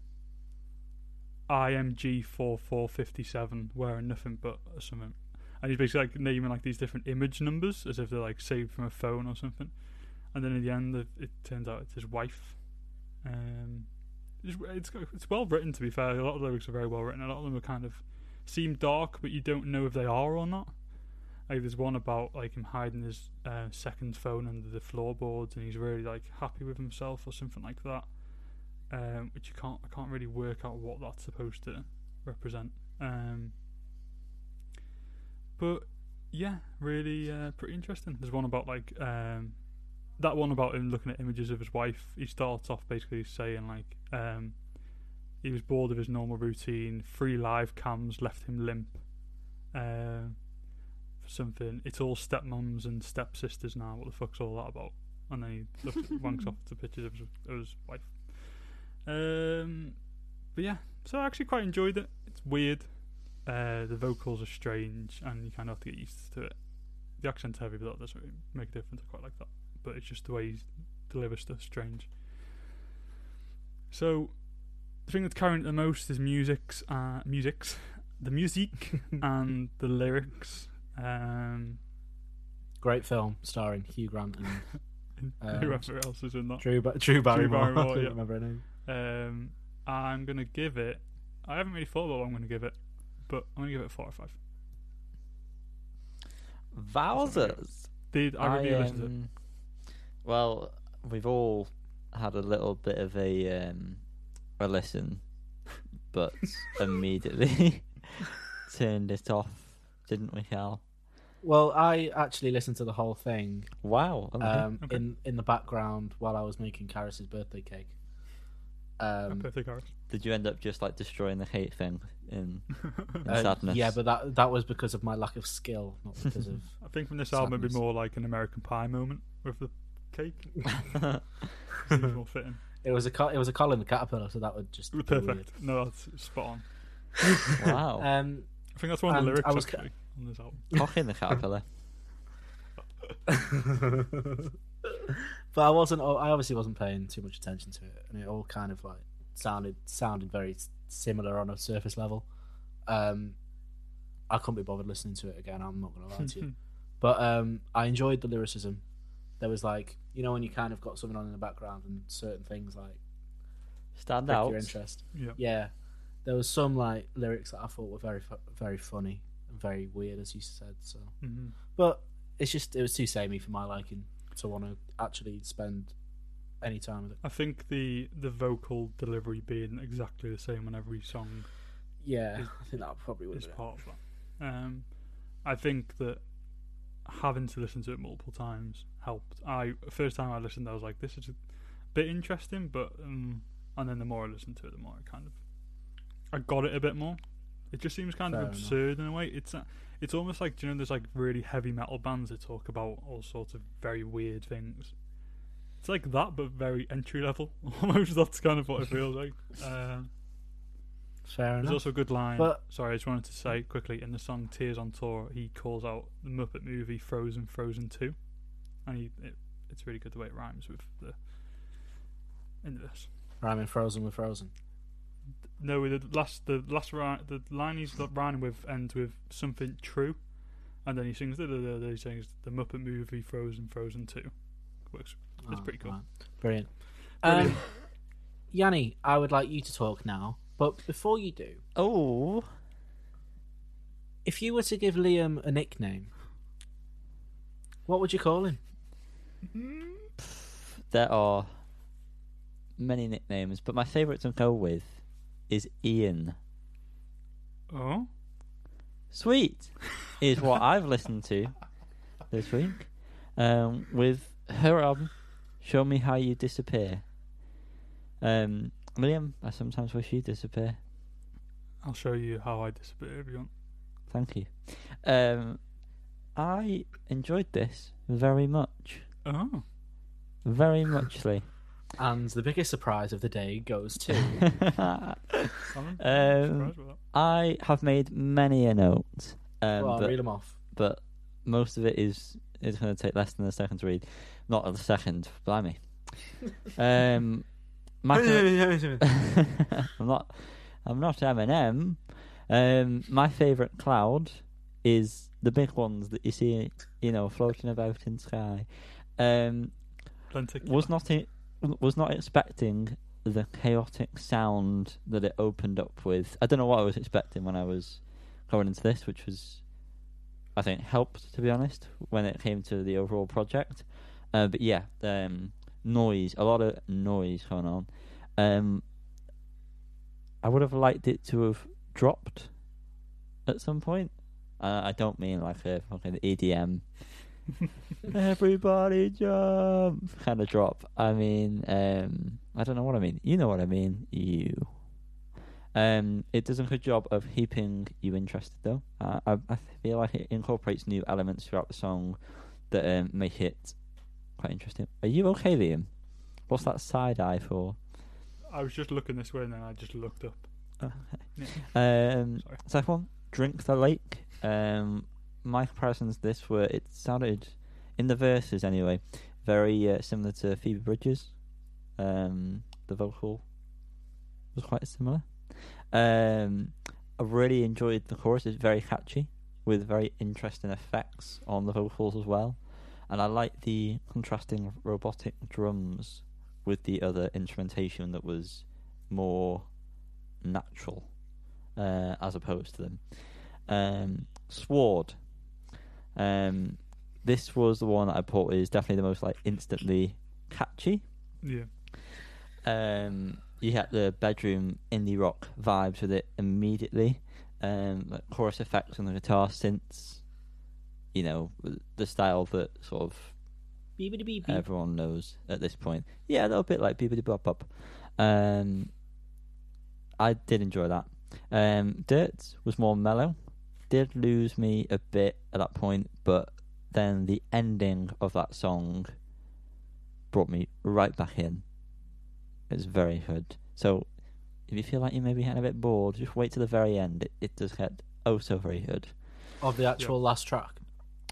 S2: IMG four four fifty seven wearing nothing but something, and he's basically like naming like these different image numbers as if they're like saved from a phone or something, and then at the end it, it turns out it's his wife. Um, it's, it's well written to be fair. A lot of the lyrics are very well written. A lot of them are kind of seem dark, but you don't know if they are or not. Like there's one about like him hiding his uh, second phone under the floorboards, and he's really like happy with himself or something like that. Um, which you can't, I can't really work out what that's supposed to represent. Um, but yeah, really uh, pretty interesting. There's one about like um, that one about him looking at images of his wife. He starts off basically saying like um, he was bored of his normal routine. Three live cams left him limp. Uh, for something. It's all stepmoms and stepsisters now. What the fuck's all that about? And then he looks, wanks off to pictures of his, of his wife. Um, but yeah, so I actually quite enjoyed it. It's weird. Uh, the vocals are strange, and you kind of have to get used to it. The accent's heavy, but that doesn't really make a difference. I quite like that. But it's just the way he delivers stuff strange. So, the thing that's carrying it the most is music's, uh, music's, the music and the lyrics. Um,
S1: Great film starring Hugh Grant and Um,
S2: whoever else is in that.
S1: Drew, ba- Drew Barrymore.
S2: Barrymore,
S1: I couldn't
S2: yeah.
S1: remember her name.
S2: Um, I'm gonna give it. I haven't really thought about what I'm gonna give it, but I'm gonna give it a four or five.
S3: Wowzers!
S2: Did I really listen to it?
S3: Well, we've all had a little bit of a um, a listen, but immediately turned it off, didn't we, Hal?
S1: Well, I actually listened to the whole thing
S3: Wow. okay.
S1: um,
S2: Okay.
S1: in in the background while I was making Karis's birthday cake. Um,
S2: Birthday cards.
S3: Did you end up just like destroying the hate thing in, in
S1: uh,
S3: sadness?
S1: yeah, but that that was because of my lack of skill, not because of.
S2: I think from this album it'd be more like an American Pie moment with the cake. Seems more fitting.
S1: It was a co- it was a Colin the caterpillar, so that would just be
S2: Perfect. No, that's spot on.
S3: wow.
S1: Um,
S2: I think that's one of the
S1: And
S2: lyrics
S1: I was
S2: actually on this album.
S3: Cock in the caterpillar.
S1: but I wasn't. I obviously wasn't paying too much attention to it, and it all kind of like sounded sounded very s- similar on a surface level. Um, I couldn't be bothered listening to it again. I'm not going to lie to you, but um, I enjoyed the lyricism. There was like you know when you kind of got something on in the background and certain things like
S3: Stand out.
S1: your interest.
S2: yeah.
S1: Yeah, there was some like lyrics that I thought were very very funny and very weird, as you said. So,
S2: hmm
S1: but it's just it was too samey for my liking to want to actually spend any time with it.
S2: I think the the vocal delivery being exactly the same on every song
S1: Yeah,
S2: Is-
S1: I think that probably would.
S2: is part of that. Um, I think that having to listen to it multiple times helped. I first time I listened, I was like, "This is a bit interesting," but um, and then the more I listened to it, the more I kind of I got it a bit more. It just seems kind
S1: Fair
S2: of
S1: enough.
S2: absurd in a way. It's uh, it's almost like do you know there's like really heavy metal bands that talk about all sorts of very weird things. It's like that, but very entry level. Almost that's kind of what it feels like. Um,
S1: Fair
S2: there's
S1: enough.
S2: also a good line.
S1: But-
S2: sorry, I just wanted to say quickly in the song "Tears on Tour," he calls out the Muppet movie Frozen, Frozen Two, and he it, it's really good the way it rhymes with the in this.
S1: Rhyming frozen with frozen.
S2: No, the last the last ri- the line he's rhyming with ends with something true, and then he sings the, the, the, the he sings the Muppet movie Frozen, Frozen Two. Works. It's
S1: Oh,
S2: pretty cool.
S1: right. Brilliant.
S2: Brilliant.
S1: Um, Yanni, I would like you to talk now, but before you do,
S3: Oh,
S1: if you were to give Liam a nickname, what would you call him?
S3: there are many nicknames, but my favourite to go with is Ian.
S2: Oh,
S3: Sweet is what I've listened to this week um, with her album, Show Me How You Disappear. Um, Liam, I sometimes wish you disappear.
S2: I'll show you how I disappear if you want.
S3: Thank you. Um, I enjoyed this very much.
S2: Oh,
S3: Very muchly.
S1: And the biggest surprise of the day goes to.
S2: I'm
S3: Um,
S2: surprised with that.
S3: I have made many a note, um,
S1: well,
S3: but,
S1: read them off.
S3: but most of it is is going to take less than a second to read. Not a second, blimey. um, my I'm not. I'm not Eminem. Um, my favorite cloud is the big ones that you see, you know, floating about in sky. Um, was not i- was not expecting the chaotic sound that it opened up with. I don't know what I was expecting when I was going into this, which was, I think, helped to be honest when it came to the overall project. Uh, but yeah, um, noise, a lot of noise going on. Um, I would have liked it to have dropped at some point. Uh, I don't mean like a fucking EDM everybody jump kind of drop. I mean, um, I don't know what I mean. You know what I mean. You. Um, it does a good job of keeping you interested, though. Uh, I, I feel like it incorporates new elements throughout the song that um, make it quite interesting. Are you okay, Liam? What's that side eye for?
S2: I was just looking this way and then I just looked up.
S3: Oh,
S2: Yeah.
S3: Um,
S2: Sorry.
S3: second one, Drink the Lake. Um, my comparisons this were it sounded in the verses anyway, very uh, similar to Phoebe Bridgers. Um, the vocal was quite similar. Um, I really enjoyed the chorus. It's very catchy with very interesting effects on the vocals as well, and I like the contrasting robotic drums with the other instrumentation that was more natural uh, as opposed to them. Um, Sword. Um, this was the one that I thought is definitely the most like instantly catchy.
S2: Yeah.
S3: Um, you get the bedroom indie rock vibes with it immediately. Um, like chorus effects on the guitar, synths. You know the style that sort of
S1: Beep beep beep.
S3: everyone knows at this point. Yeah, a little bit like Bibbidi Bop Bop. Um, I did enjoy that. Um, Dirt was more mellow. Did lose me a bit at that point, but then the ending of that song brought me right back in. It's very good. So if you feel like you may be getting a bit bored, just wait to the very end. It, it does get oh so very good.
S1: Of the actual last track.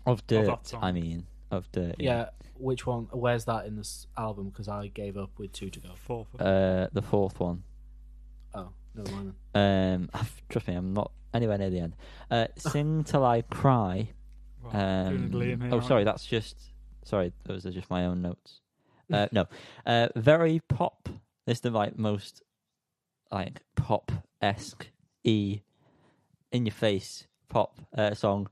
S3: Of Dirt,
S2: that song.
S3: I mean. Of Dirt.
S1: Yeah. Which one? Where's that in this album? Because I gave up with two to go.
S2: Fourth.
S3: Uh, the fourth one.
S1: Oh, never mind. Then.
S3: Um, trust me, I'm not anywhere near the end. Uh, Sing Till I Cry.
S2: Wow,
S3: Um,
S2: here,
S3: oh, sorry,
S2: you?
S3: that's just. Sorry, those are just my own notes. Uh, no, uh, very pop. This is the like most like pop esque e in your face pop uh, song.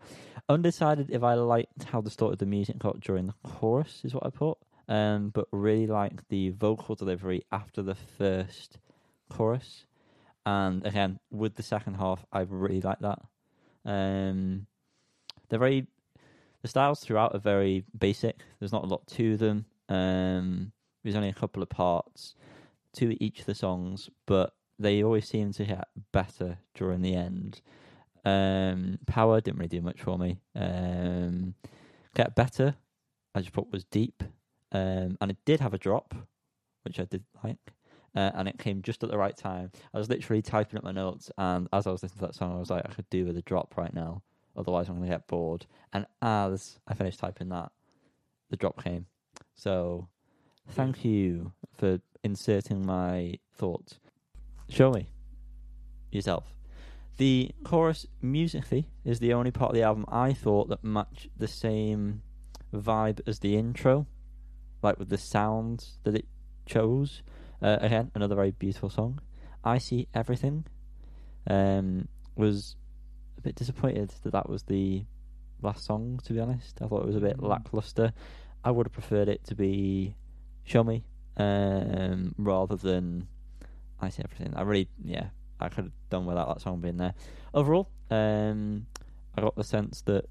S3: Undecided if I liked how distorted the music got during the chorus is what I put. Um, but really like the vocal delivery after the first chorus. And again, with the second half, I really like that. Um, they're very the styles throughout are very basic. There's not a lot to them. Um, there's only a couple of parts to each of the songs, but they always seem to get better during the end. Um, Power didn't really do much for me. Um, get better, I just put was deep, um, and it did have a drop, which I did like. Uh, and it came just at the right time. I was literally typing up my notes, and as I was listening to that song, I was like, I could do with a drop right now. Otherwise, I'm going to get bored. And as I finished typing that, the drop came. So, thank you for inserting my thoughts. Show me yourself. The chorus musically is the only part of the album I thought that matched the same vibe as the intro, like with the sounds that it chose. Uh, again, another very beautiful song. I See Everything um, was a bit disappointed that that was the last song, to be honest. I thought it was a bit
S2: Mm.
S3: lackluster. I would have preferred it to be Show Me um, rather than I See Everything. I really, yeah, I could have done without that song being there. Overall, um, I got the sense that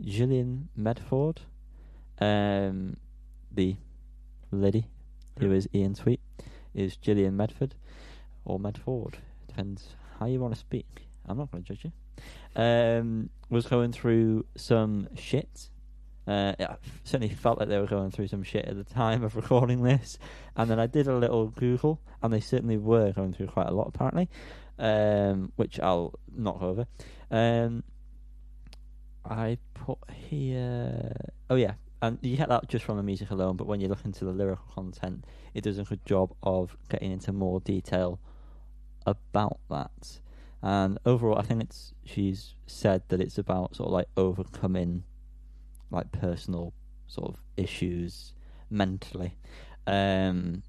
S3: Jillian Medford, um, the lady who is Ian Sweet, is Jillian Medford or Medford. Depends how you want to speak. I'm not going to judge you. Um, was going through some shit. Uh, certainly felt like they were going through some shit at the time of recording this. And then I did a little Google, and they certainly were going through quite a lot, apparently, um, which I'll go over. Um, I put here. Oh, yeah. And you get that just from the music alone, but when you look into the lyrical content, it does a good job of getting into more detail about that. And overall, I think it's she's said that it's about sort of like overcoming like personal sort of issues mentally. Um,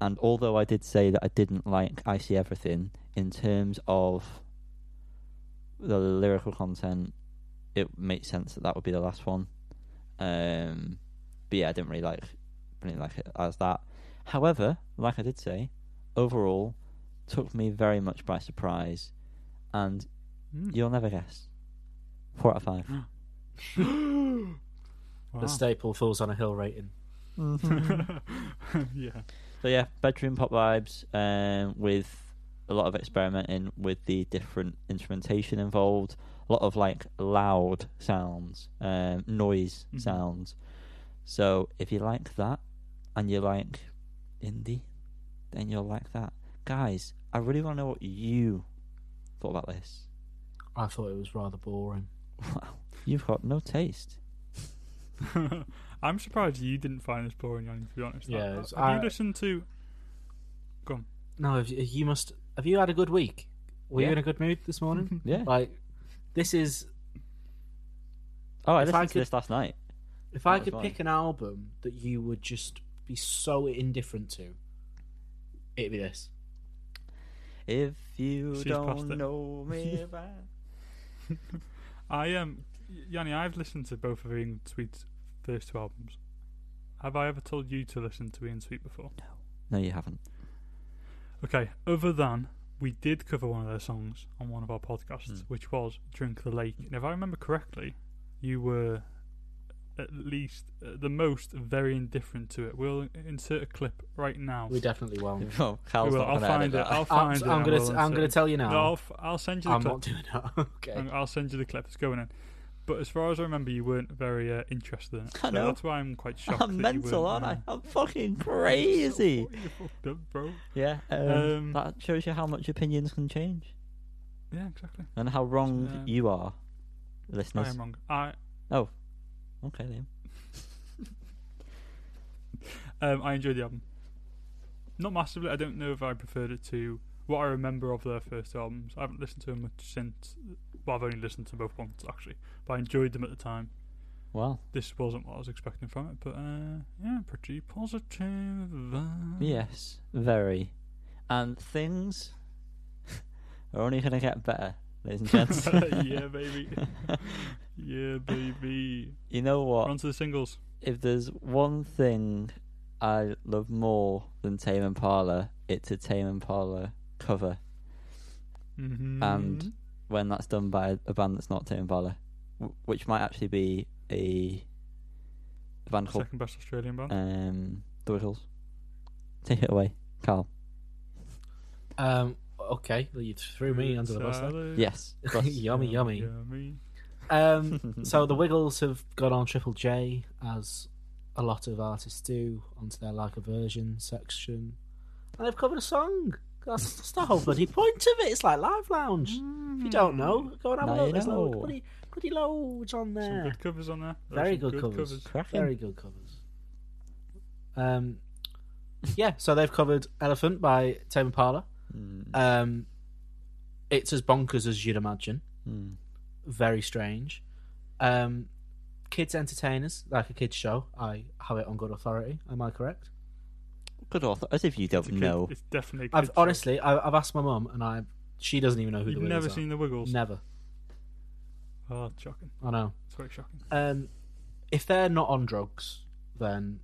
S3: and although I did say that I didn't like I See Everything in terms of the lyrical content, it makes sense that that would be the last one. Um, but yeah, I didn't really like really like it as that. However, like I did say, overall took me very much by surprise, and
S2: Mm.
S3: you'll never guess. Four out of five.
S2: Wow.
S1: The staple falls on a hill rating.
S2: yeah.
S3: So yeah, bedroom pop vibes, um, with a lot of experimenting with the different instrumentation involved. A lot of like loud sounds, um, noise
S2: Mhm.
S3: sounds. So if you like that, and you like indie, then you'll like that. Guys, I really want to know what you thought about this.
S1: I thought it was rather boring.
S3: Wow, you've got no taste.
S2: I'm surprised you didn't find this boring, Yanni, to be honest.
S1: Yeah, it's-
S2: Have
S1: I-
S2: you listened to.
S1: No, have you, you must. Have you had a good week? Were
S3: Yeah.
S1: you in a good mood this morning?
S3: Yeah.
S1: like, this is.
S3: Oh, I
S1: If
S3: listened
S1: I
S3: to this last night.
S1: If I
S3: That was
S1: could
S3: fine.
S1: pick an album that you would just be so indifferent to, it'd be this.
S3: If you
S2: She's
S3: don't know me by
S2: I um, Yanni, I've listened to both of Ian Sweet's first two albums. Have I ever told you to listen to Ian Sweet before?
S3: No, No, you haven't.
S2: Okay, other than we did cover one of their songs on one of our podcasts,
S3: Hmm.
S2: which was Drink the Lake. And if I remember correctly, you were at least, at the most, very indifferent to it. We'll insert a clip right now.
S1: We definitely won't.
S3: Oh, Cal's
S2: We will.
S3: not
S2: I'll find
S3: edit
S2: it.
S3: that.
S2: I'll
S1: I'm,
S2: it.
S1: I'm gonna.
S2: we'll
S1: I'm gonna tell you now.
S2: No, I'll, f- I'll send you the
S1: I'm
S2: clip.
S1: not doing that. okay.
S2: I'll send you the clip. It's going in. But as far as I remember, you weren't very uh, interested in it.
S3: I
S2: So
S3: know.
S2: that's why I'm quite shocked.
S3: I'm mental, aren't I? I'm fucking crazy.
S2: So up, bro.
S3: Yeah, um,
S2: Um,
S3: that shows you how much opinions can change
S2: Yeah, exactly.
S3: and how wrong
S2: Um,
S3: you are, listeners.
S2: I am wrong. I Oh.
S3: Okay, Liam.
S2: um, I enjoyed the album. Not massively. I don't know if I preferred it to what I remember of their first albums. I haven't listened to them much since. Well, I've only listened to both once actually, but I enjoyed them at the time.
S3: Well,
S2: This wasn't what I was expecting from it, but uh, yeah, pretty positive. uh,
S3: yes, very. And things are only going to get better, ladies and gents.
S2: yeah, baby. yeah, baby.
S3: You know what?
S2: On to the singles.
S3: If there's one thing I love more than Tame Impala, it's a Tame Impala cover.
S2: Mm-hmm.
S3: And when that's done by a band that's not Tame Impala, which might actually be a, a band called
S2: second best Australian band.
S3: um, The Wiggles. Take it away, Carl.
S1: Um. Okay. Well, you threw me under the bus. There.
S3: Yes. Plus-
S1: yummy, yummy.
S2: Yummy.
S1: Um. so the Wiggles have got on Triple J as a lot of artists do onto their like a version section, and they've covered a song. That's, that's the whole bloody point of it. It's like Live Lounge. If you don't know, go and have
S3: Now
S1: a
S3: you
S1: look. There's loads, bloody, bloody loads on there.
S2: Some
S1: there.
S2: good covers on there. There
S1: Very
S2: some
S1: good covers.
S3: Cracking.
S1: Very good covers. Um, yeah. So they've covered Elephant by Tame Impala.
S3: Mm,
S1: Um, it's as bonkers as you'd imagine.
S3: mm.
S1: Very strange. Um, kids entertainers, like a kids show. I have it on good authority. Am I correct?
S3: Good author. As if you don't
S2: a kid-
S3: know.
S2: it's definitely. A
S1: I've
S2: show.
S1: honestly, I, I've asked my mum, and I she doesn't even know who
S2: You've
S1: the Wiggles
S2: never
S1: are.
S2: seen the Wiggles.
S1: Never.
S2: Oh, shocking.
S1: I know.
S2: It's very shocking.
S1: Um, if they're not on drugs, then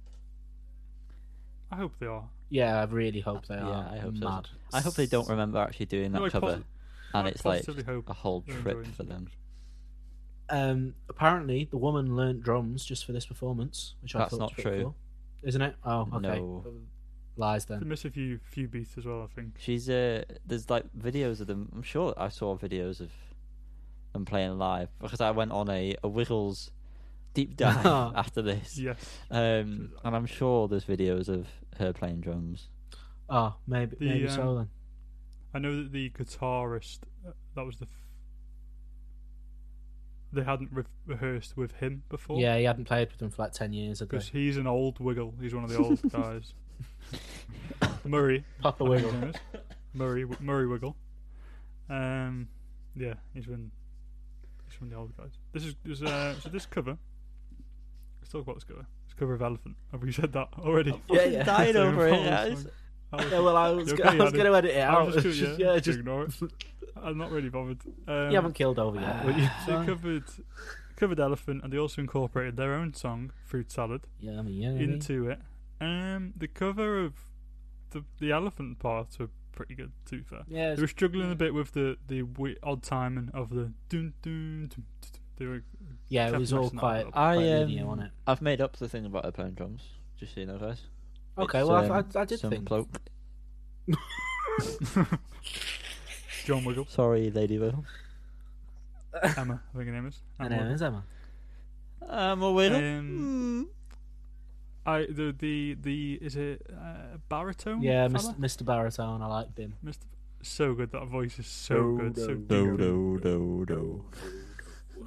S2: I hope they are.
S1: yeah, I really hope they
S3: Yeah,
S1: are.
S3: I hope so. I hope they don't remember actually doing that
S2: No,
S3: cover,
S2: posi-
S3: and
S2: I
S3: it's like
S2: hope
S3: a whole trip for them.
S1: Um, apparently, the woman learnt drums just for this performance, which I thought
S3: not
S1: was pretty
S3: true.
S1: cool. isn't it? Oh, okay.
S3: No.
S1: Lies then.
S2: They miss a few few beats as well. I think.
S3: She's uh, there's like videos of them. I'm sure I saw videos of them playing live because I went on a, a Wiggles deep dive after this,
S2: Yes.
S3: um, and I'm sure there's videos of her playing drums.
S1: Oh, maybe
S2: The,
S1: maybe
S2: um,
S1: so then.
S2: I know that the guitarist uh, that was the. F- they hadn't re- rehearsed with him before.
S1: Yeah, he hadn't played with them for like ten years.
S2: Because he's an old wiggle. He's one of the old guys. Murray.
S1: Papa
S2: I think his
S1: Wiggle.
S2: Murray Murray Wiggle. Um, yeah, he's one. He's one of the old guys. This is this, uh, so this cover. Let's talk about this cover. This cover of Elephant. Have we said that already?
S1: Yeah, yeah.
S3: Died
S2: So
S3: over it. yeah,
S2: the
S3: it's-
S2: song. Alex-
S1: Yeah, well, I was,
S2: You okay,
S1: I was going to edit it out.
S2: just,
S1: It's just-
S2: yeah,
S1: yeah,
S2: just
S1: just
S2: ignore it. I'm not really bothered. Um,
S1: you haven't killed over yet. would you?
S2: so they covered covered Elephant, and they also incorporated their own song, Fruit Salad,
S1: yeah, I mean, yeah.
S2: into it. Um, the cover of the the Elephant parts were pretty good. To be fair,
S1: yeah,
S2: they were struggling a bit with the the wi- odd timing of the dun dun. dun, dun, dun. They were
S1: yeah, it was all
S2: messing
S1: quite,
S2: up.
S1: quite
S3: I, um,
S1: wasn't it?
S3: I've made up the thing about her playing drums. Just so you know, guys.
S1: Okay,
S3: It's,
S1: well, I,
S3: um,
S1: I, I did
S3: some
S1: think.
S3: bloke.
S2: John Wiggle,
S3: Sorry, Lady Wiggle.
S2: Emma, I think her name is.
S1: Her
S2: Emma
S1: name
S2: Wiggle.
S1: is Emma.
S3: I'm a Wiggle.
S2: Um, I the the the is it uh, baritone?
S1: Yeah,
S2: fella?
S1: Mr. Mr. Baritone, I liked him.
S2: Mr. So good. That voice is so
S1: Do,
S2: good. So
S1: do,
S2: deep.
S3: do do do.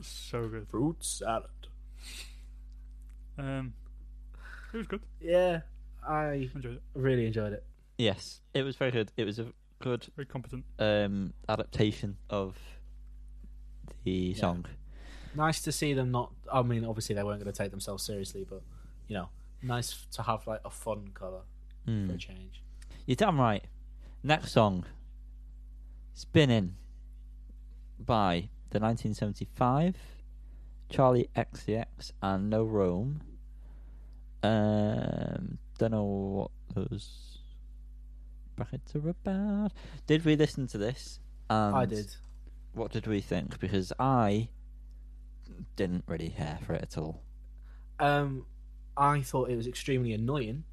S2: So good.
S1: Fruit salad.
S2: Um, it was good.
S1: Yeah, I
S2: Enjoyed it.
S1: really enjoyed it.
S3: Yes, it was very good. It was a good
S2: Very competent.
S3: um, adaptation of the song.
S1: Nice to see them not. I mean, obviously they weren't going to take themselves seriously, but you know, nice to have like a fun cover for
S3: Hmm.
S1: a change.
S3: You're damn right. Next song, "Spinning" by the 1975 Charli XCX and No Rome. Um, don't know what those brackets are about. Did we listen to this?
S1: I did.
S3: What did we think? Because I didn't really care for it at all.
S1: Um, I thought it was extremely annoying.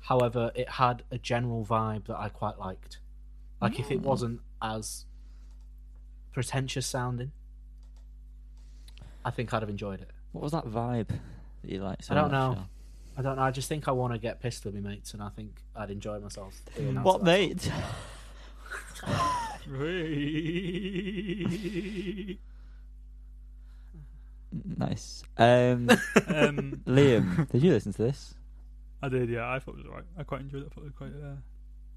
S1: However, it had a general vibe that I quite liked. Like if it mm. wasn't as pretentious sounding, I think I'd have enjoyed it.
S3: What was that vibe that you liked? So
S1: I don't
S3: much,
S1: know.
S3: Shell?
S1: I don't know. I just think I want to get pissed with my mates, and I think I'd enjoy myself.
S3: What
S1: to
S3: mate? nice. Um,
S2: um,
S3: Liam, did you listen to this?
S2: I did, yeah. I thought it was alright. I quite enjoyed it. I thought it was quite uh,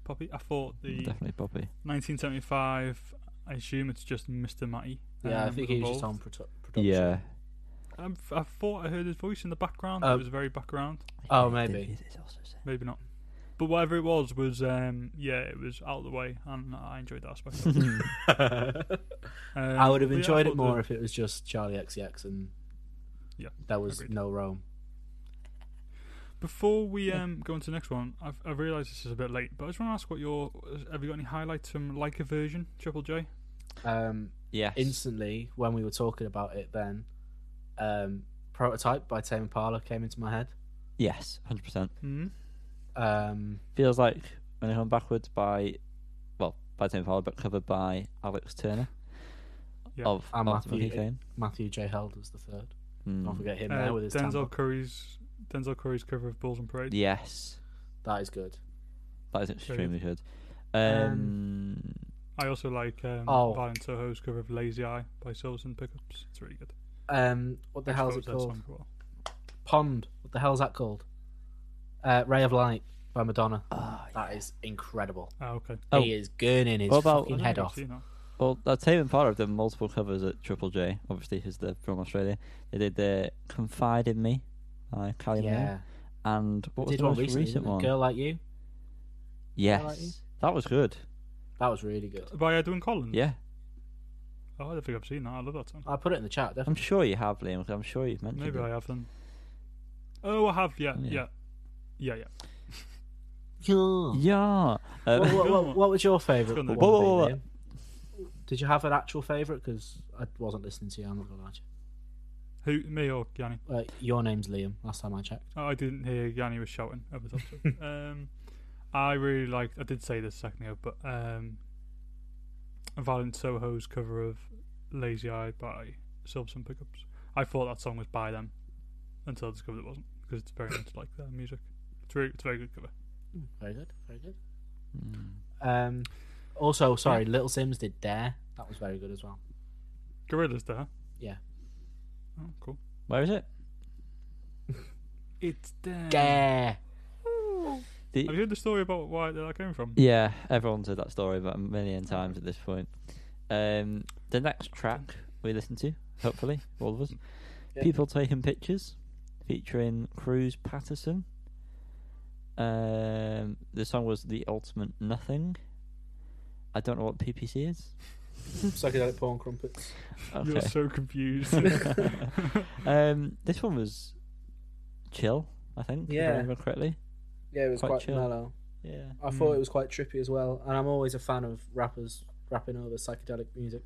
S2: poppy. I thought the
S3: Definitely Poppy.
S2: 1975. I assume it's just Mr. Matty.
S1: song. Yeah, I
S2: um,
S1: think he was just on produ- production.
S3: Yeah.
S2: Um, I thought I heard his voice in the background.
S1: Uh,
S2: it was very background.
S1: Oh, maybe.
S3: it is also sad.
S2: Maybe not. But whatever it was, was um, yeah, it was out of the way, and I enjoyed that aspect. Of it. Um,
S1: I would have
S2: but yeah,
S1: enjoyed it more
S2: the-
S1: if it was just Charli XCX and
S2: Yeah,
S1: there was
S2: agreed.
S1: no Rome.
S2: Before we
S1: Yeah.
S2: um, go into the next one, I've, I realise this is a bit late, but I just want to ask what your have you got any highlights from like a version Triple J?
S1: Um,
S3: Yes.
S1: instantly, when we were talking about it, then um, Prototype by Tame Impala came into my head.
S3: yes, 100%.
S2: Mm-hmm.
S1: Um,
S3: Feels like when I come backwards by, well, by Tim Fowler, but covered by Alex Turner
S2: Yeah.
S3: of
S1: And
S3: Ultimate
S1: Matthew-
S3: fame.
S1: Matthew J. Held was the third.
S3: Hmm.
S1: Don't forget him
S2: Uh,
S1: there with his
S2: Denzel
S1: tambo.
S2: Curry's Denzel Curry's cover of Bulls on Parade.
S3: Yes,
S1: That is good.
S3: that is extremely good.
S1: Um,
S3: Um,
S2: I also like um,
S1: Oh.
S2: Violent Soho's cover of Lazy Eye by Silversun Pickups. It's really good.
S1: Um, what the
S2: hell
S1: is it called?
S2: well.
S1: Pond. What the hell's that called? Uh, Ray of Light by Madonna.
S3: ah,
S1: That is incredible.
S2: Ah, okay.
S3: Oh.
S1: He is gurning his
S3: What about-
S1: fucking head off.
S2: seen that.
S3: Well, uh, Tame Impala have done multiple covers at Triple J. Obviously, because they're from Australia. They did the "Confide in Me" by Callie Moore,
S1: Yeah.
S3: and what was the
S1: one
S3: most
S1: recently,
S3: recent one?
S1: Girl Like You.
S3: yes,
S1: Like You?
S3: that was good.
S1: That was really good.
S2: By Edwyn Collins.
S3: Yeah,
S2: Oh, I don't think I've seen that. I love that song.
S1: I put it in the chat,
S3: I'm sure you have, Liam. 'cause I'm sure you've mentioned
S2: Maybe
S3: it.
S2: I have then. Oh, I have. Yeah,
S3: Yeah.
S2: yeah, yeah, yeah.
S3: Yeah. Uh,
S1: what, what, what, what was your favourite?
S2: It's
S1: one,
S2: gonna-
S3: Whoa, whoa, whoa,
S1: Did you have an actual favourite? Because I wasn't listening to you. I'm not gonna lie to you.
S2: Who, me or Yanni?
S1: Uh, your name's Liam. Last time I checked.
S2: Oh, I didn't hear Yanni was shouting over the top. um, I really liked. I did say this a second ago, but um, Violent Soho's cover of "Lazy Eye" by Silversun Pickups. I thought that song was by them until I discovered it wasn't because it's very much like their music. It's very, it's a very good cover.
S1: Very good. Very good.
S3: mm.
S1: Um, also, sorry, Little Simz did Dare. That was very good as well.
S2: Gorillaz Dare.
S1: Yeah.
S2: Oh, cool.
S3: Where is it?
S2: It's there.
S1: Dare.
S3: The-
S2: Have you heard the story about why that came from?
S3: Yeah, everyone's heard that story about a million times at this point. Um, the next track we listen to, hopefully, all of us,
S1: Yeah.
S3: People Taking Pictures, featuring Cruz Patterson. Um, the song was The Ultimate Nothing. I don't know what PPC is.
S1: Psychedelic porn crumpets.
S2: You're so confused.
S3: um, this one was chill, I think, if I
S1: Yeah.
S3: remember correctly.
S1: Yeah, it was
S3: Quite
S1: quite,
S3: chill.
S1: mellow.
S3: Yeah.
S1: I thought
S2: Mm.
S1: it was quite trippy as well, and I'm always a fan of rappers rapping over psychedelic music.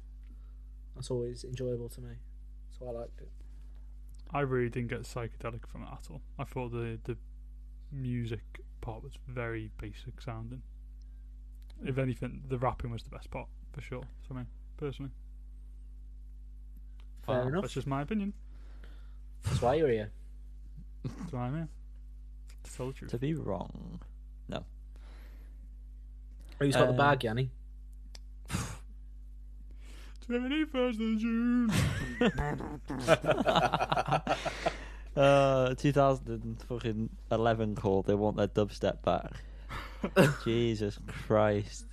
S1: That's always enjoyable to me, so I liked it.
S2: I really didn't get psychedelic from it at all. I thought the the music part was very basic sounding. If anything, the rapping was the best part for sure. For me personally,
S1: Fair
S3: Wow.
S1: enough.
S2: that's just my opinion.
S1: That's why you're here.
S2: That's why I'm here to tell the truth.
S3: To be wrong. No.
S1: Who's got the
S3: Uh,
S1: bag, Yanni?
S2: Twenty first of June.
S3: uh, 2011 called. They want their dubstep back. Jesus Christ!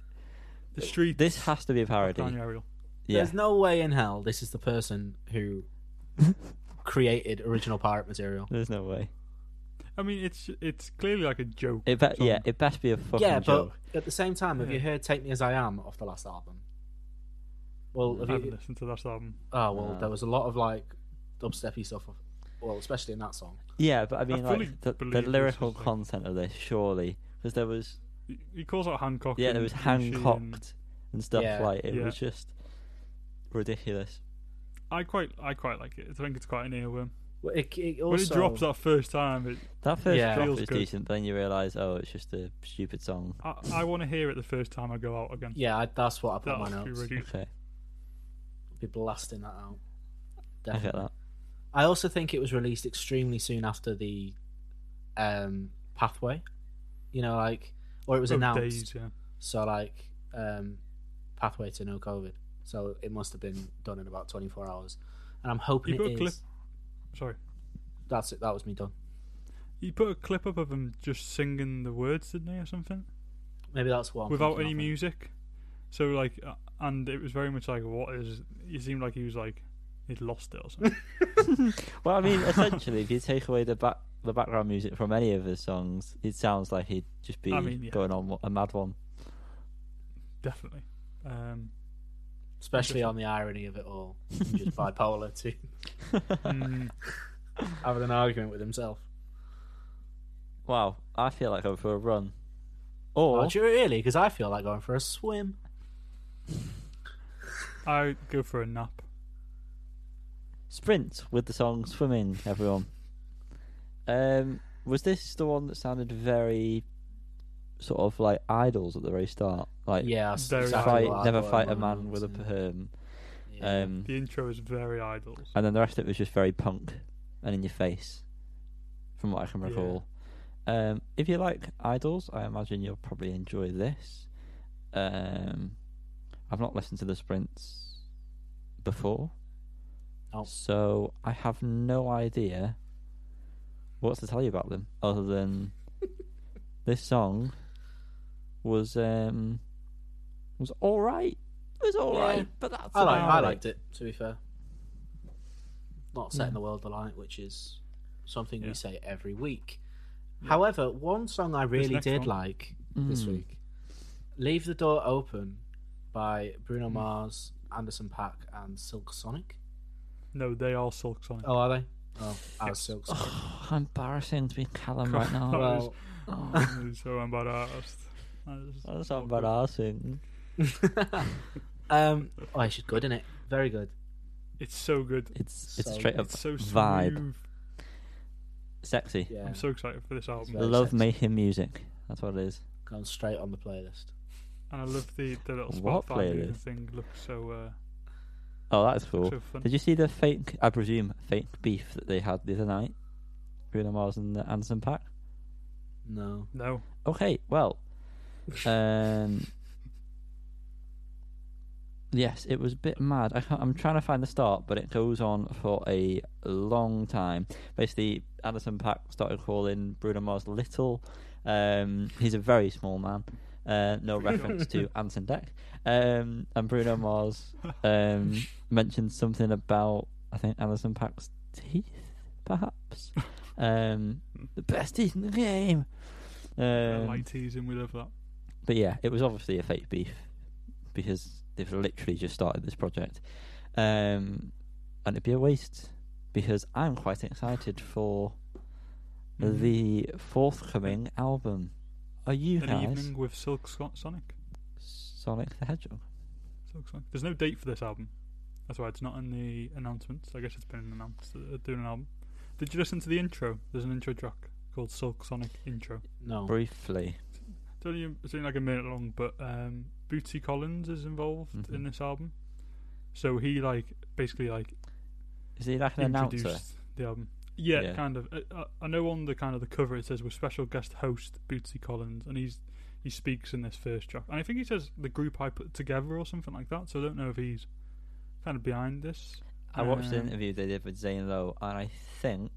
S2: The street.
S3: This has to be a parody.
S2: Kanye Ariel.
S3: Yeah,
S1: There's no way in hell this is the person who created original pirate material.
S3: there's no way.
S2: I mean, it's it's clearly like a joke.
S3: It be- yeah, it best be a fucking
S1: yeah,
S3: joke.
S1: but at the same time, have you
S2: Yeah.
S1: heard "Take Me as I Am" off the last album? Well,
S2: I
S1: have
S2: haven't
S1: you?
S2: listened to that album.
S1: Oh well,
S3: No.
S1: there was a lot of like dubsteppy stuff. Of, well, especially in that song.
S3: Yeah, but I mean,
S2: fully
S3: like the, the lyrical content of this, surely, because there was
S2: He, he calls out Hancock.
S3: yeah, there was
S2: Gucci and-
S3: Hancocked and stuff
S1: Yeah.
S3: like it
S2: Yeah.
S3: was just ridiculous.
S2: I quite I quite like it. I think it's quite an earworm.
S1: Well, it, it
S2: when it
S1: also
S2: drops that first time, it,
S3: That first
S1: Yeah.
S3: drop
S2: Feels
S3: is
S2: good.
S3: decent, but then you realise, oh, it's just a stupid song.
S2: I, I want to hear it the first time I go out again.
S1: yeah, I, that's what I put
S2: that
S1: in my
S2: would be
S1: notes.
S2: really.
S3: Okay,
S1: Be blasting that out.
S3: I get that.
S1: I also think it was released extremely soon after the um, pathway. You know, like, or it was
S2: Oh,
S1: announced.
S2: days, yeah.
S1: So like, um, pathway to no COVID. So it must have been done in about twenty four hours, and I'm hoping
S2: You a
S1: is.
S2: clip. Sorry,
S1: That's it. That was me done.
S2: you put a clip up of him just singing the words, didn't he, or something,
S1: Maybe that's what. I'm
S2: without any music. So like, uh, and it was very much like, what is? He seemed like he was like he'd lost it or something.
S3: Well, I mean, essentially, if you take away the back the background music from any of his songs, it sounds like he'd just be
S2: I mean, yeah.
S3: going on a mad one.
S2: Definitely. Um,
S1: especially on the irony of it all. Just bipolar too.
S2: mm,
S1: having an argument with himself.
S3: Wow, I feel like going for a run. Or
S1: Oh, do you really? Because I feel like going for a swim.
S2: I go for a nap.
S3: Sprint with the song "Swimming." Everyone, um, was this the one that sounded very sort of like Idles at the very start? Like,
S1: Yeah,
S2: Very
S3: fight,
S1: what
S3: never
S1: thought
S3: fight a man with a perm.
S1: Yeah.
S3: Um,
S2: The intro is very Idles.
S3: and then the rest of it was just very punk and in your face, from what I can
S2: Yeah.
S3: recall. Um, if you like Idles, I imagine you'll probably enjoy this. Um, I've not listened to the sprints before,
S1: Nope.
S3: so I have no idea what to tell you about them other than this song was um, was all right. It was all
S1: Yeah.
S3: right, but that's
S1: I like.
S3: about
S1: I liked it. To be fair, not setting
S3: Yeah.
S1: the world alight, which is something
S2: Yeah.
S1: we say every week.
S2: Yeah.
S1: However, one song I really did
S2: one.
S1: like this
S3: Mm.
S1: week, "Leave the Door Open" by Bruno
S2: Mm.
S1: Mars, Anderson .Paak, and Silk Sonic.
S2: No, they are Silk Sonic.
S1: Oh, are they? Oh, I was
S2: Yes.
S1: Silk Sonic.
S3: Oh, how embarrassing to be Callum right now.
S2: That
S1: well,
S2: I'm so embarrassed. That is
S3: That's
S2: so good.
S3: embarrassing.
S1: um, oh, it's just good, isn't it? Very good.
S2: It's so good.
S3: It's it's
S1: So
S3: straight up
S2: It's so
S3: vibe,
S2: smooth.
S3: sexy.
S1: Yeah,
S2: I'm so excited for this album,
S1: Very
S3: Love
S1: sexy.
S3: making music. That's what it is.
S1: going straight on the playlist.
S2: and I love the the little Spotify
S3: playlist?
S2: thing. Looks so uh,
S3: Oh, that's cool. Did you see the fake? I presume fake beef that they had the other night. Bruno Mars and the Anderson .Paak.
S1: No.
S2: No,
S3: Okay, well, um, yes, it was a bit mad. I can't, I'm trying to find the start, but it goes on for a long time. Basically, Anderson .Paak started calling Bruno Mars little. Um, he's a very small man. Uh, no reference to Anson Deck. Um, and Bruno Mars um, mentioned something about I think Anderson .Paak's teeth, perhaps. Um, the best teeth in the game. Um,
S2: light teasing. We love that.
S3: but yeah, it was obviously a fake beef because they've literally just started this project, um, and it'd be a waste because I'm quite excited for
S2: Mhm.
S3: the forthcoming album. Are you
S2: An
S3: guys?
S2: evening with Silk Sco- Sonic.
S3: Sonic the Hedgehog.
S2: Silk Sonic. There's no date for this album. That's why it's not in the announcements. I guess it's been announced that they're doing an album. Did you listen to the intro? There's an intro track called Silk Sonic Intro.
S1: No.
S3: Briefly,
S2: It's only, it's only like a minute long, but um, Bootsy Collins is involved
S3: Mhm.
S2: in this album. So he like basically like
S3: is he like an announcer?
S2: the album. Yeah,
S3: Yeah.
S2: kind of. I, I- I know on the kind of the cover it says with special guest host Bootsy Collins, and he's he speaks in this first track, and I think he says the group I put together or something like that. So I don't know if he's kind of behind this.
S3: I watched the
S2: Um,
S3: interview they did with Zane Lowe, and I think,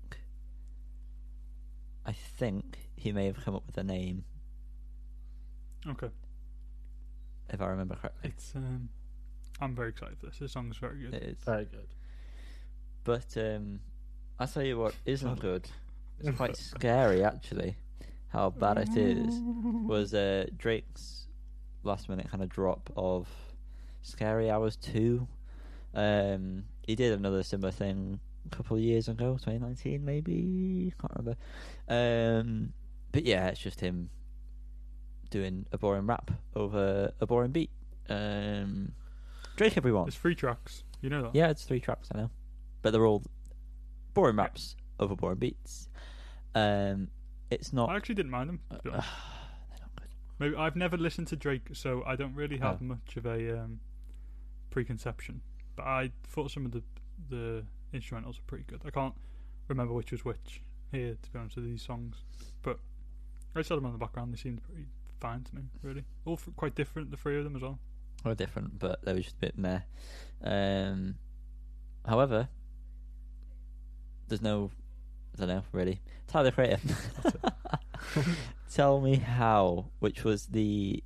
S3: I think he may have come up with a name,
S2: Okay,
S3: if I remember correctly.
S2: it's um, I'm very excited for this. This song's very good.
S3: It is.
S1: Very good.
S3: But um, I tell you what isn't good. It's quite scary actually. How bad it is was uh, Drake's last minute kind of drop of Scary Hours two. Um, he did another similar thing a couple of years ago, 2019 maybe. Can't remember. Um, but yeah, it's just him doing a boring rap over a boring beat. Um, Drake, everyone.
S2: It's three tracks. You know that.
S3: Yeah, it's three tracks, I know. But they're all boring raps overboard beats. Um, it's not.
S2: I actually didn't mind them. to be honest.
S3: They're not good.
S2: Maybe I've never listened to Drake, so I don't really have much of a um, preconception. But I thought some of the the instrumentals were pretty good. I can't remember which was which here, to be honest with these songs. But I just had them on the background. They seemed pretty fine to me, really. All f- quite different, the three of them as well.
S3: Or different, but they were just a bit meh. Um, however, there's no. I don't know, really. Tyler the Creator. Tell Me How, which was the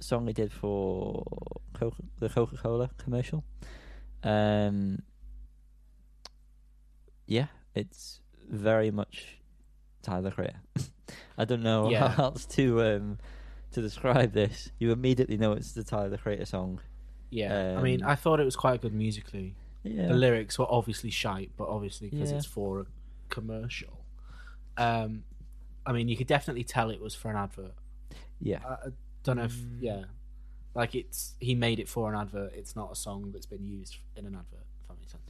S3: song he did for Coca- the Coca Cola commercial. Um, yeah, it's very much Tyler Creator. I don't know
S1: Yeah.
S3: how else to um, to describe this. You immediately know it's the Tyler the Creator song.
S1: Yeah, I mean,
S3: Um,
S1: I thought it was quite good musically.
S3: Yeah.
S1: The lyrics were obviously shite, but obviously because
S3: Yeah.
S1: it's for a commercial. Um, I mean, you could definitely tell it was for an advert.
S3: yeah.
S1: I, I don't know if
S2: Mm.
S1: yeah, like it's he made it for an advert. It's not a song that's been used in an advert. If that makes sense.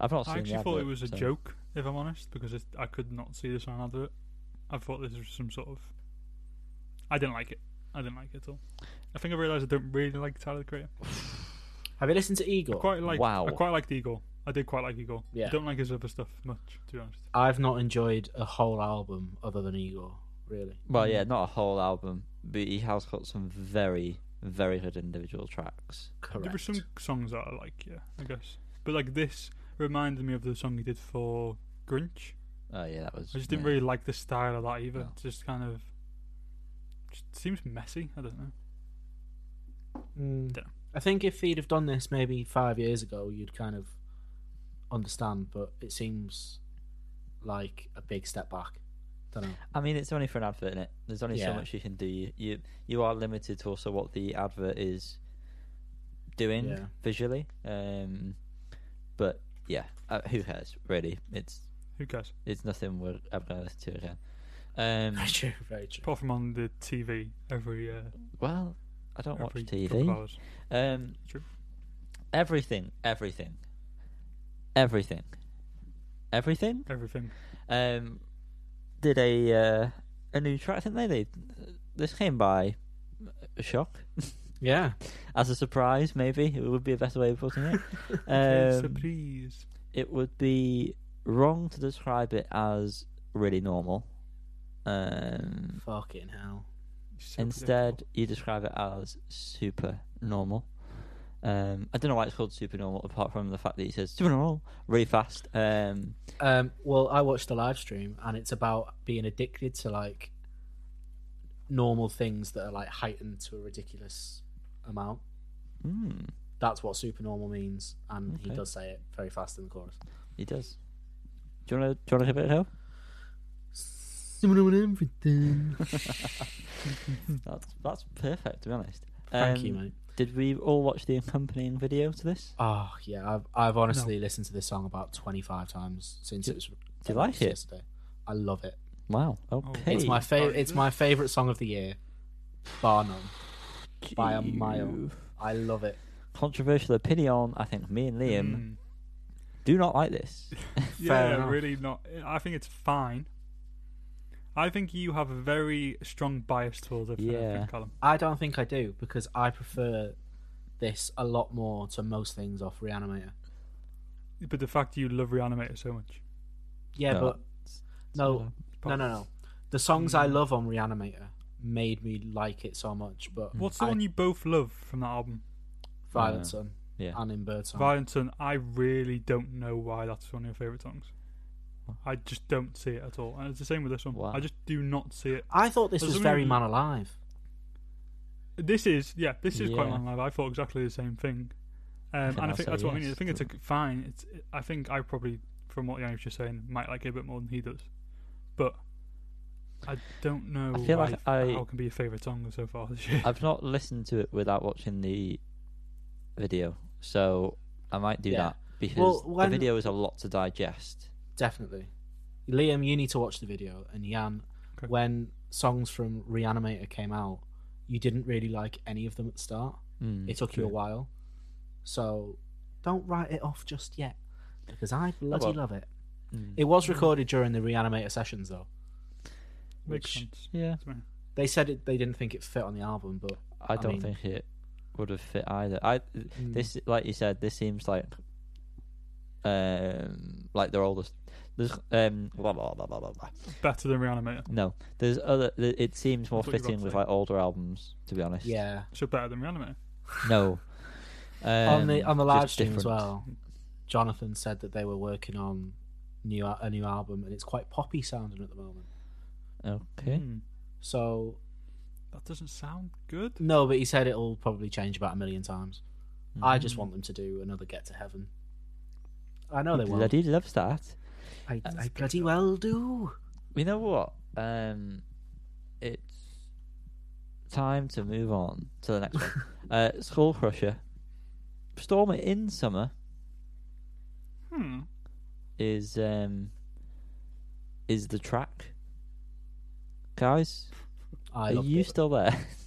S3: I've not
S2: I
S3: the
S2: actually thought it was a
S3: so-
S2: joke, if I'm honest, because it, I could not see this on an advert. I thought this was some sort of. I didn't like it. I didn't like it at all. I think I realised I don't really like Tyler the Creator.
S1: Have you listened to Igor?
S2: I quite like.
S3: Wow.
S2: I quite liked Igor. I did quite like Igor.
S1: Yeah.
S2: I don't like his other stuff much, to be honest.
S1: I've not enjoyed a whole album other than Igor, Really.
S3: Well, yeah, not a whole album, but he has got some very, very good individual tracks.
S1: Correct.
S2: There were some songs that I like, yeah, I guess. But like this reminded me of the song he did for Grinch.
S3: Oh yeah, that was.
S2: I just didn't
S3: yeah.
S2: really like the style of that either.
S3: No.
S2: It's just kind of. Just seems messy. I don't know.
S1: Mm.
S2: Dunno.
S1: I think if he'd have done this maybe five years ago, you'd kind of understand. But it seems like a big step back. Don't know.
S3: I mean, it's only for an advert, is it? There's only so much you can do. You, you you are limited to also what the advert is doing
S1: Yeah.
S3: visually. Um, but yeah, uh, who cares? Really, it's
S2: Who cares?
S3: it's nothing we're ever going to listen to again. Um,
S1: Very true. Very true.
S2: Apart from on the TV every uh,
S3: well, I don't watch
S2: every couple of
S3: TV. Um,
S2: True.
S3: everything, everything, everything, everything.
S2: Everything.
S3: Um, did a uh, a new track, didn't they? They this came by a shock
S1: Yeah.
S3: as a surprise. Maybe it would be a better way of putting it. Um,
S2: surprise.
S3: it would be wrong to describe it as really normal. Um,
S1: Fucking hell.
S3: Instead, you describe it as super normal. Um, I don't know why it's called super normal, apart from the fact that he says super normal really fast. Um,
S1: Um, well, I watched the live stream, and it's about being addicted to like normal things that are like heightened to a ridiculous amount.
S3: mm,
S1: That's what super normal means, and he does say it very fast in the chorus.
S3: he does. Do you want to? Do you want to give it a go?
S1: everything.
S3: That's that's perfect. To be honest.
S1: Thank
S3: Um,
S1: you, mate.
S3: Did we all watch the accompanying video to this?
S1: Oh yeah, I've I've honestly listened to this song about twenty five times since
S3: Do-
S1: it was.
S3: do you like
S1: released
S3: it?
S1: Yesterday. I love it.
S3: Wow. Okay.
S1: It's my favorite. It's my favorite song of the year, bar none. by a mile. I love it.
S3: Controversial opinion. I think me and Liam
S2: Mm.
S3: do not like this.
S2: Yeah, really not. I think it's fine. I think you have a very strong bias towards it.
S3: Yeah.
S2: Yeah. Callum.
S1: I don't think I do because I prefer this a lot more to most things off Reanimator.
S2: But the fact you love Reanimator so much.
S1: Yeah,
S3: No,
S1: but no,
S2: it's
S1: no,
S2: part-
S1: no, no. The songs I
S2: Mm.
S1: love on Reanimator made me like it so much. But
S2: What's the
S1: I,
S2: one you both love from that album?
S1: Violent
S3: Uh,
S1: Sun
S3: Yeah.
S1: and in Birdsong?
S2: Violent Sun. I really don't know why that's one of your favourite songs. I just don't see it at all. And it's the same with this one.
S3: Wow.
S2: I just do not see it.
S1: I thought this
S2: There's
S1: was very Man Alive.
S2: This is, yeah, this is quite
S3: Yeah.
S2: long live. I thought exactly the same thing. Um,
S3: think
S2: and I
S3: I'll
S2: think
S3: say
S2: that's what I mean. I
S3: yes
S2: think it's
S3: to
S2: a, fine. It's. I think I probably, from what Yannick was just saying, might like it a bit more than he does. But I don't know
S3: I feel
S2: why,
S3: like I-
S2: how it can be your favourite song so far this year.
S3: I've not listened to it without watching the video, so I might do
S1: Yeah.
S3: that because
S1: Well,
S3: the
S1: when-
S3: video is a lot to digest.
S1: Definitely. Liam, you need to watch the video. And Jan,
S2: Okay.
S1: when songs from Reanimator came out, you didn't really like any of them at the start.
S3: Mm,
S1: It took you a while. So don't write it off just yet. Because I bloody
S3: well.
S1: love it.
S3: Mm.
S1: It was recorded during the Reanimator sessions, though.
S2: Makes
S1: which-
S3: Yeah.
S1: They said it, they didn't think it fit on the album, but
S3: I
S1: I
S3: don't
S1: mean-
S3: think it would have fit either. I this like you said, this seems like um like they're all there's um blah, blah, blah, blah, blah, blah.
S2: Better than Reanimator.
S3: no there's other it seems more
S2: That's what you got
S3: fitting
S2: to
S3: with
S2: say.
S3: like older albums to be honest.
S1: yeah.
S2: So better than Reanimator.
S3: No. Um,
S1: on the on the live
S3: just
S1: stream as
S3: different.
S1: well, Jonathan said that they were working on new a new album, and it's quite poppy sounding at the moment.
S3: Okay.
S2: Hmm.
S1: So
S2: That doesn't sound good.
S1: no, but he said it'll probably change about a million times. I just
S3: Mm.
S1: want them to do another Get to Heaven. I know they will.
S3: Bloody love that.
S1: I,
S3: That's
S1: I bloody
S3: though.
S1: well do.
S3: You know what? Um, it's time to move on to the next one. uh, Skullcrusher. Storm in Summer
S2: Hmm.
S3: is um is the track. Guys,
S1: I
S3: are you
S1: it.
S3: still there?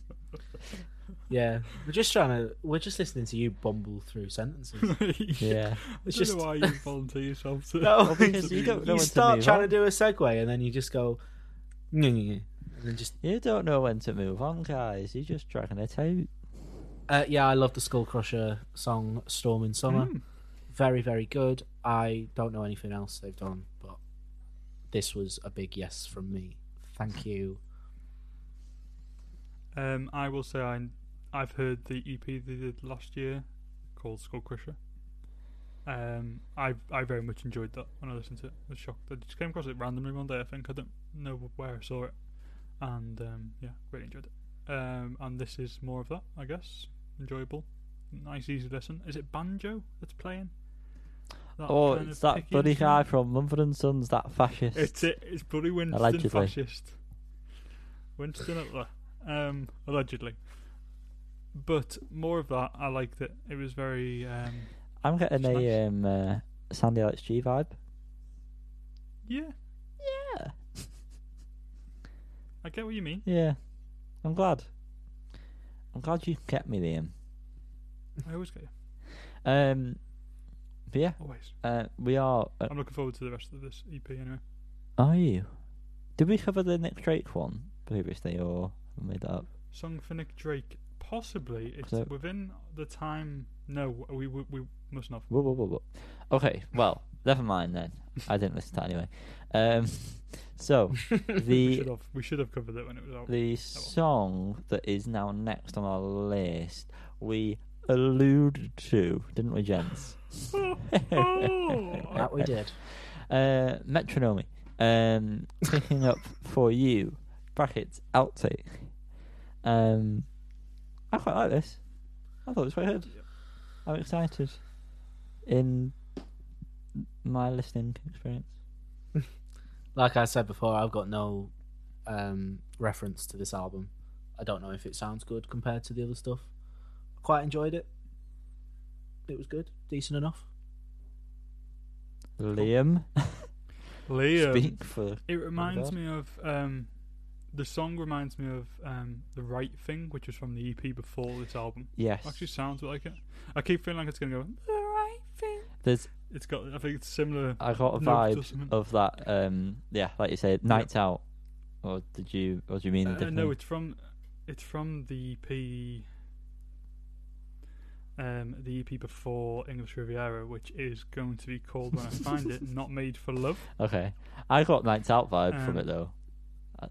S1: Yeah, we're just trying to. We're just listening to you bumble through sentences.
S3: yeah.
S1: It's just-
S2: know why you volunteer yourself to.
S1: No,
S3: Well, because you don't know
S1: you
S3: when to
S1: start
S3: move
S1: trying
S3: on.
S1: to do a segue, and then you just go, and then just.
S3: You don't know when to move on, guys. You're just dragging it out.
S1: Uh, yeah, I love the Skullcrusher song "Storm in Summer."
S2: Hmm.
S1: Very, very good. I don't know anything else they've done, but this was a big yes from me. Thank you.
S2: Um, I will say I, I've heard the EP they did last year called Skullcrusher. Um, I I very much enjoyed that when I listened to it. I was shocked. I just came across it randomly one day. I think I don't know where I saw it, and um, yeah, really enjoyed it. Um, and this is more of that, I guess. Enjoyable, nice, easy listen. Is it banjo that's playing? That
S3: Oh,
S2: kind
S3: it's that bloody guy from Mumford and Sons, that fascist.
S2: It's it. It's bloody Winston
S3: Allegedly.
S2: fascist. Winston um, allegedly. But more of that. I liked it. It was very. Um,
S3: I'm getting a um, uh, Sandy Alex G vibe.
S2: yeah,
S3: Yeah.
S2: I get what you mean.
S3: Yeah. I'm glad. I'm glad you kept me, there.
S2: I always get you.
S3: Um, but yeah,
S2: Always.
S3: uh, we are. Uh,
S2: I'm looking forward to the rest of this EP anyway.
S3: are you? Did we cover the Nick Drake one previously, or made that up?
S2: Song for Nick Drake. Possibly. It's
S3: So-
S2: within the time. No, we we, we mustn't have.
S3: Whoa, whoa, whoa, whoa. Okay, well, never mind then. I didn't listen to that anyway. Um, so
S2: we
S3: the
S2: should have. We should have covered it when it was out.
S3: the song that is now next on our list, we alluded to, didn't we, gents?
S1: That we did.
S3: Uh, Metronomy. Um, picking up for you. Brackets outtake. Um, I quite like this. I thought it was quite good. I'm excited. In my listening experience.
S1: Like I said before, I've got no um, reference to this album. I don't know if it sounds good compared to the other stuff. I quite enjoyed it. It was good, decent enough.
S3: Liam,
S2: Liam.
S3: speak for.
S2: It reminds me of um, the song reminds me of um, the right thing, which was from the EP before this album.
S3: Yes.
S2: Actually, sounds like it. I keep feeling like it's gonna go the right thing.
S3: There's.
S2: It's got. I think it's similar.
S3: I got a vibe of that. Um, yeah, like you said, nights out. Or did you? Or do you mean
S2: Uh, no, it's from. It's from the EP. Um, the EP before English Riviera, which is going to be called when I find it, "Not Made for Love."
S3: Okay, I got nights out vibe from
S2: Um,
S3: it though.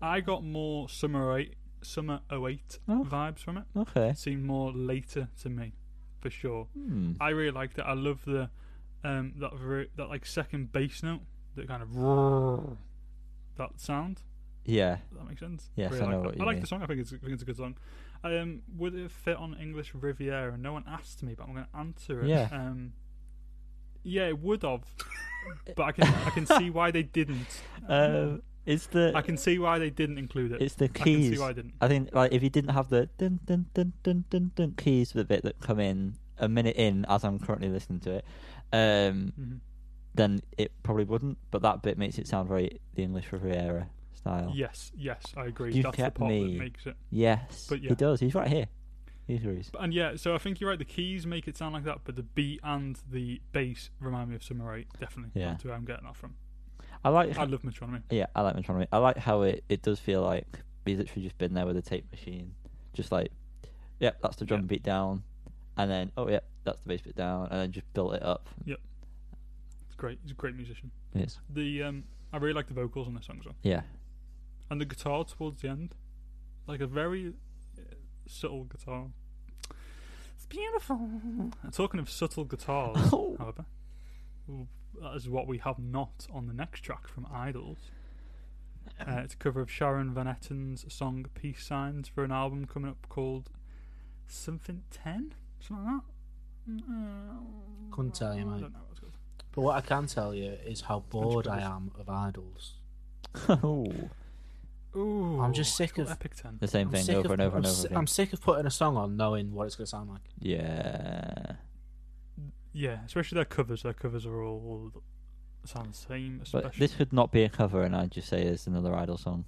S2: I got more summer eight, summer 08
S3: Oh.
S2: vibes from it.
S3: Okay.
S2: It seemed more later to me, for sure.
S3: Hmm.
S2: I really liked it. I love the um that very, that like second bass note, that kind of that sound.
S3: Yeah.
S2: Does that makes sense?
S3: Yes,
S2: Really
S3: I know
S2: like
S3: what
S2: that.
S3: you
S2: I like
S3: mean.
S2: the song. I think it's I think it's a good song. Um, would it fit on English Riviera? No one asked me, but I'm going to answer it.
S3: Yeah.
S2: Um, yeah, it would have, but I can I can see why they didn't.
S3: Um, it's the
S2: I can see why they didn't include it.
S3: it's the
S2: I can
S3: keys.
S2: see why I didn't.
S3: I think like if you didn't have the dun dun dun dun dun dun keys for the bit that come in a minute in as I'm currently listening to it, um,
S2: hmm
S3: then it probably wouldn't. But that bit makes it sound very the English Riviera style.
S2: Yes, yes, I agree.
S3: You've
S2: That's the
S3: kept
S2: part
S3: me.
S2: that makes it.
S3: Yes,
S2: But yeah.
S3: he does. He's right here.
S2: And yeah, so I think you're right. The keys make it sound like that, but the beat and the bass remind me of Summer Eight. Definitely,
S3: Yeah.
S2: that's where I'm getting that from.
S3: I like.
S2: I love Metronomy.
S3: Yeah, I like Metronomy. I like how it, it does feel like he's literally just been there with a tape machine, just like, yep, that's the drum
S2: Yeah.
S3: beat down, and then oh yeah, that's the bass bit down, and then just built it up.
S2: Yep, it's great. He's a great musician.
S3: Yes.
S2: The um, I really like the vocals on this song as well,
S3: Yeah.
S2: and the guitar towards the end, like a very uh, subtle guitar. It's beautiful. And talking of subtle guitars,
S3: Oh.
S2: however, that is what we have not on the next track from Idles. Uh, it's a cover of Sharon Van Etten's song "Peace Signs" for an album coming up called something Ten, something like that. Uh,
S1: Couldn't tell you,
S2: I
S1: mate.
S2: don't know what it's called.
S1: But what I can tell you is how bored I am of Idles.
S3: oh.
S2: Ooh,
S1: I'm just sick of-
S2: Epic Ten.
S3: The same
S1: I'm
S3: thing over
S1: of-
S3: and over
S1: I'm
S3: and
S1: si-
S3: over again.
S1: I'm sick of putting a song on knowing what it's going to sound like.
S3: Yeah.
S2: Yeah, especially their covers. Their covers are all sound the same. Especially,
S3: But this could not be a cover, and I'd just say it's another Idol song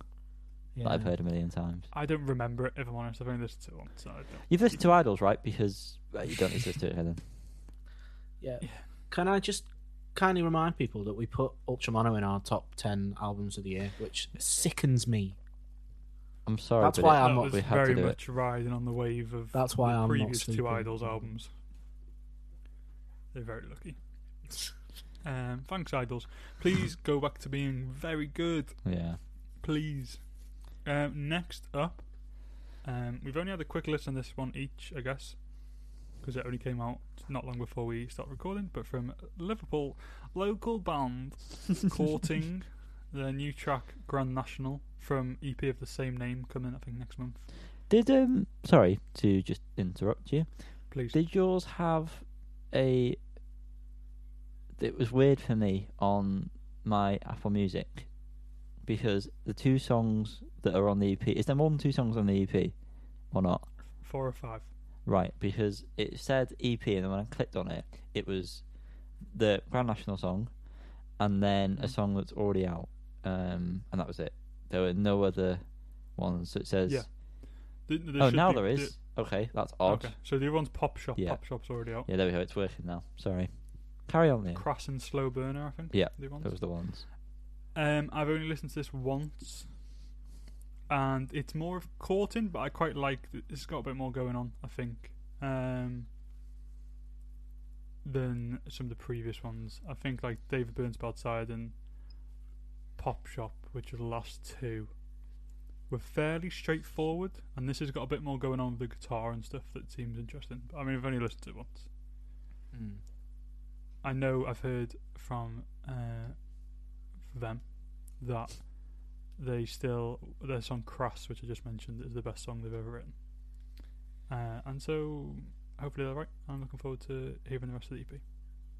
S1: Yeah.
S3: that I've heard a million times.
S2: I don't remember it. If I'm honest, I've only listened to it once. So
S3: You've listened to Idles, right? Because well, you don't listen to it, then.
S1: Yeah.
S2: Yeah.
S1: Can I just kindly remind people that we put Ultramono in our top 10 albums of the year, which sickens me.
S3: I'm sorry,
S1: That's
S3: but
S1: why
S3: it-
S1: I'm
S2: that
S1: not-
S2: was
S3: we had
S2: very
S3: to do it.
S2: much riding on the wave of
S1: That's why
S2: the
S1: I'm not
S2: previous two. Idles albums. They're very lucky. Um, thanks, Idles. Please go back to being very good.
S3: Yeah.
S2: Please. Um, next up, um, we've only had a quick listen on this one each, I guess, because it only came out not long before we start recording. But from Liverpool, local band Courting, their new track Grand National from EP of the same name coming, I think, next month.
S3: Did um sorry to just interrupt you.
S2: Please.
S3: Did yours have a? It was weird for me on my Apple Music because the two songs that are on the EP is there more than two songs on the EP or not?
S2: Four or five.
S3: Right, because it said EP and then when I clicked on it, it was the Grand National song and then a
S2: Mm.
S3: song that's already out, um, and that was it. There were no other ones. So it says.
S2: Yeah. There- there
S3: Oh, now
S2: be-
S3: there is. Okay, that's odd.
S2: Okay, so the other one's Pop Shop.
S3: Yeah.
S2: Pop Shop's already out.
S3: Yeah, there we go. It's working now. Sorry. Carry on then.
S2: Crass and Slow Burner, I think.
S3: Yeah. Those are the ones.
S2: Um, I've only listened to this once, and it's more of courting, but I quite like. It's got a bit more going on, I think, um, than some of the previous ones. I think like David Burns Outside and Pop Shop, which are the last two, were fairly straightforward, and this has got a bit more going on with the guitar and stuff that seems interesting. But I mean, I've only listened to it once.
S1: Mm.
S2: I know I've heard from uh, them that they still their song "Crass," which I just mentioned, is the best song they've ever written. Uh, and so hopefully they're right. I'm looking forward to hearing the rest of the EP.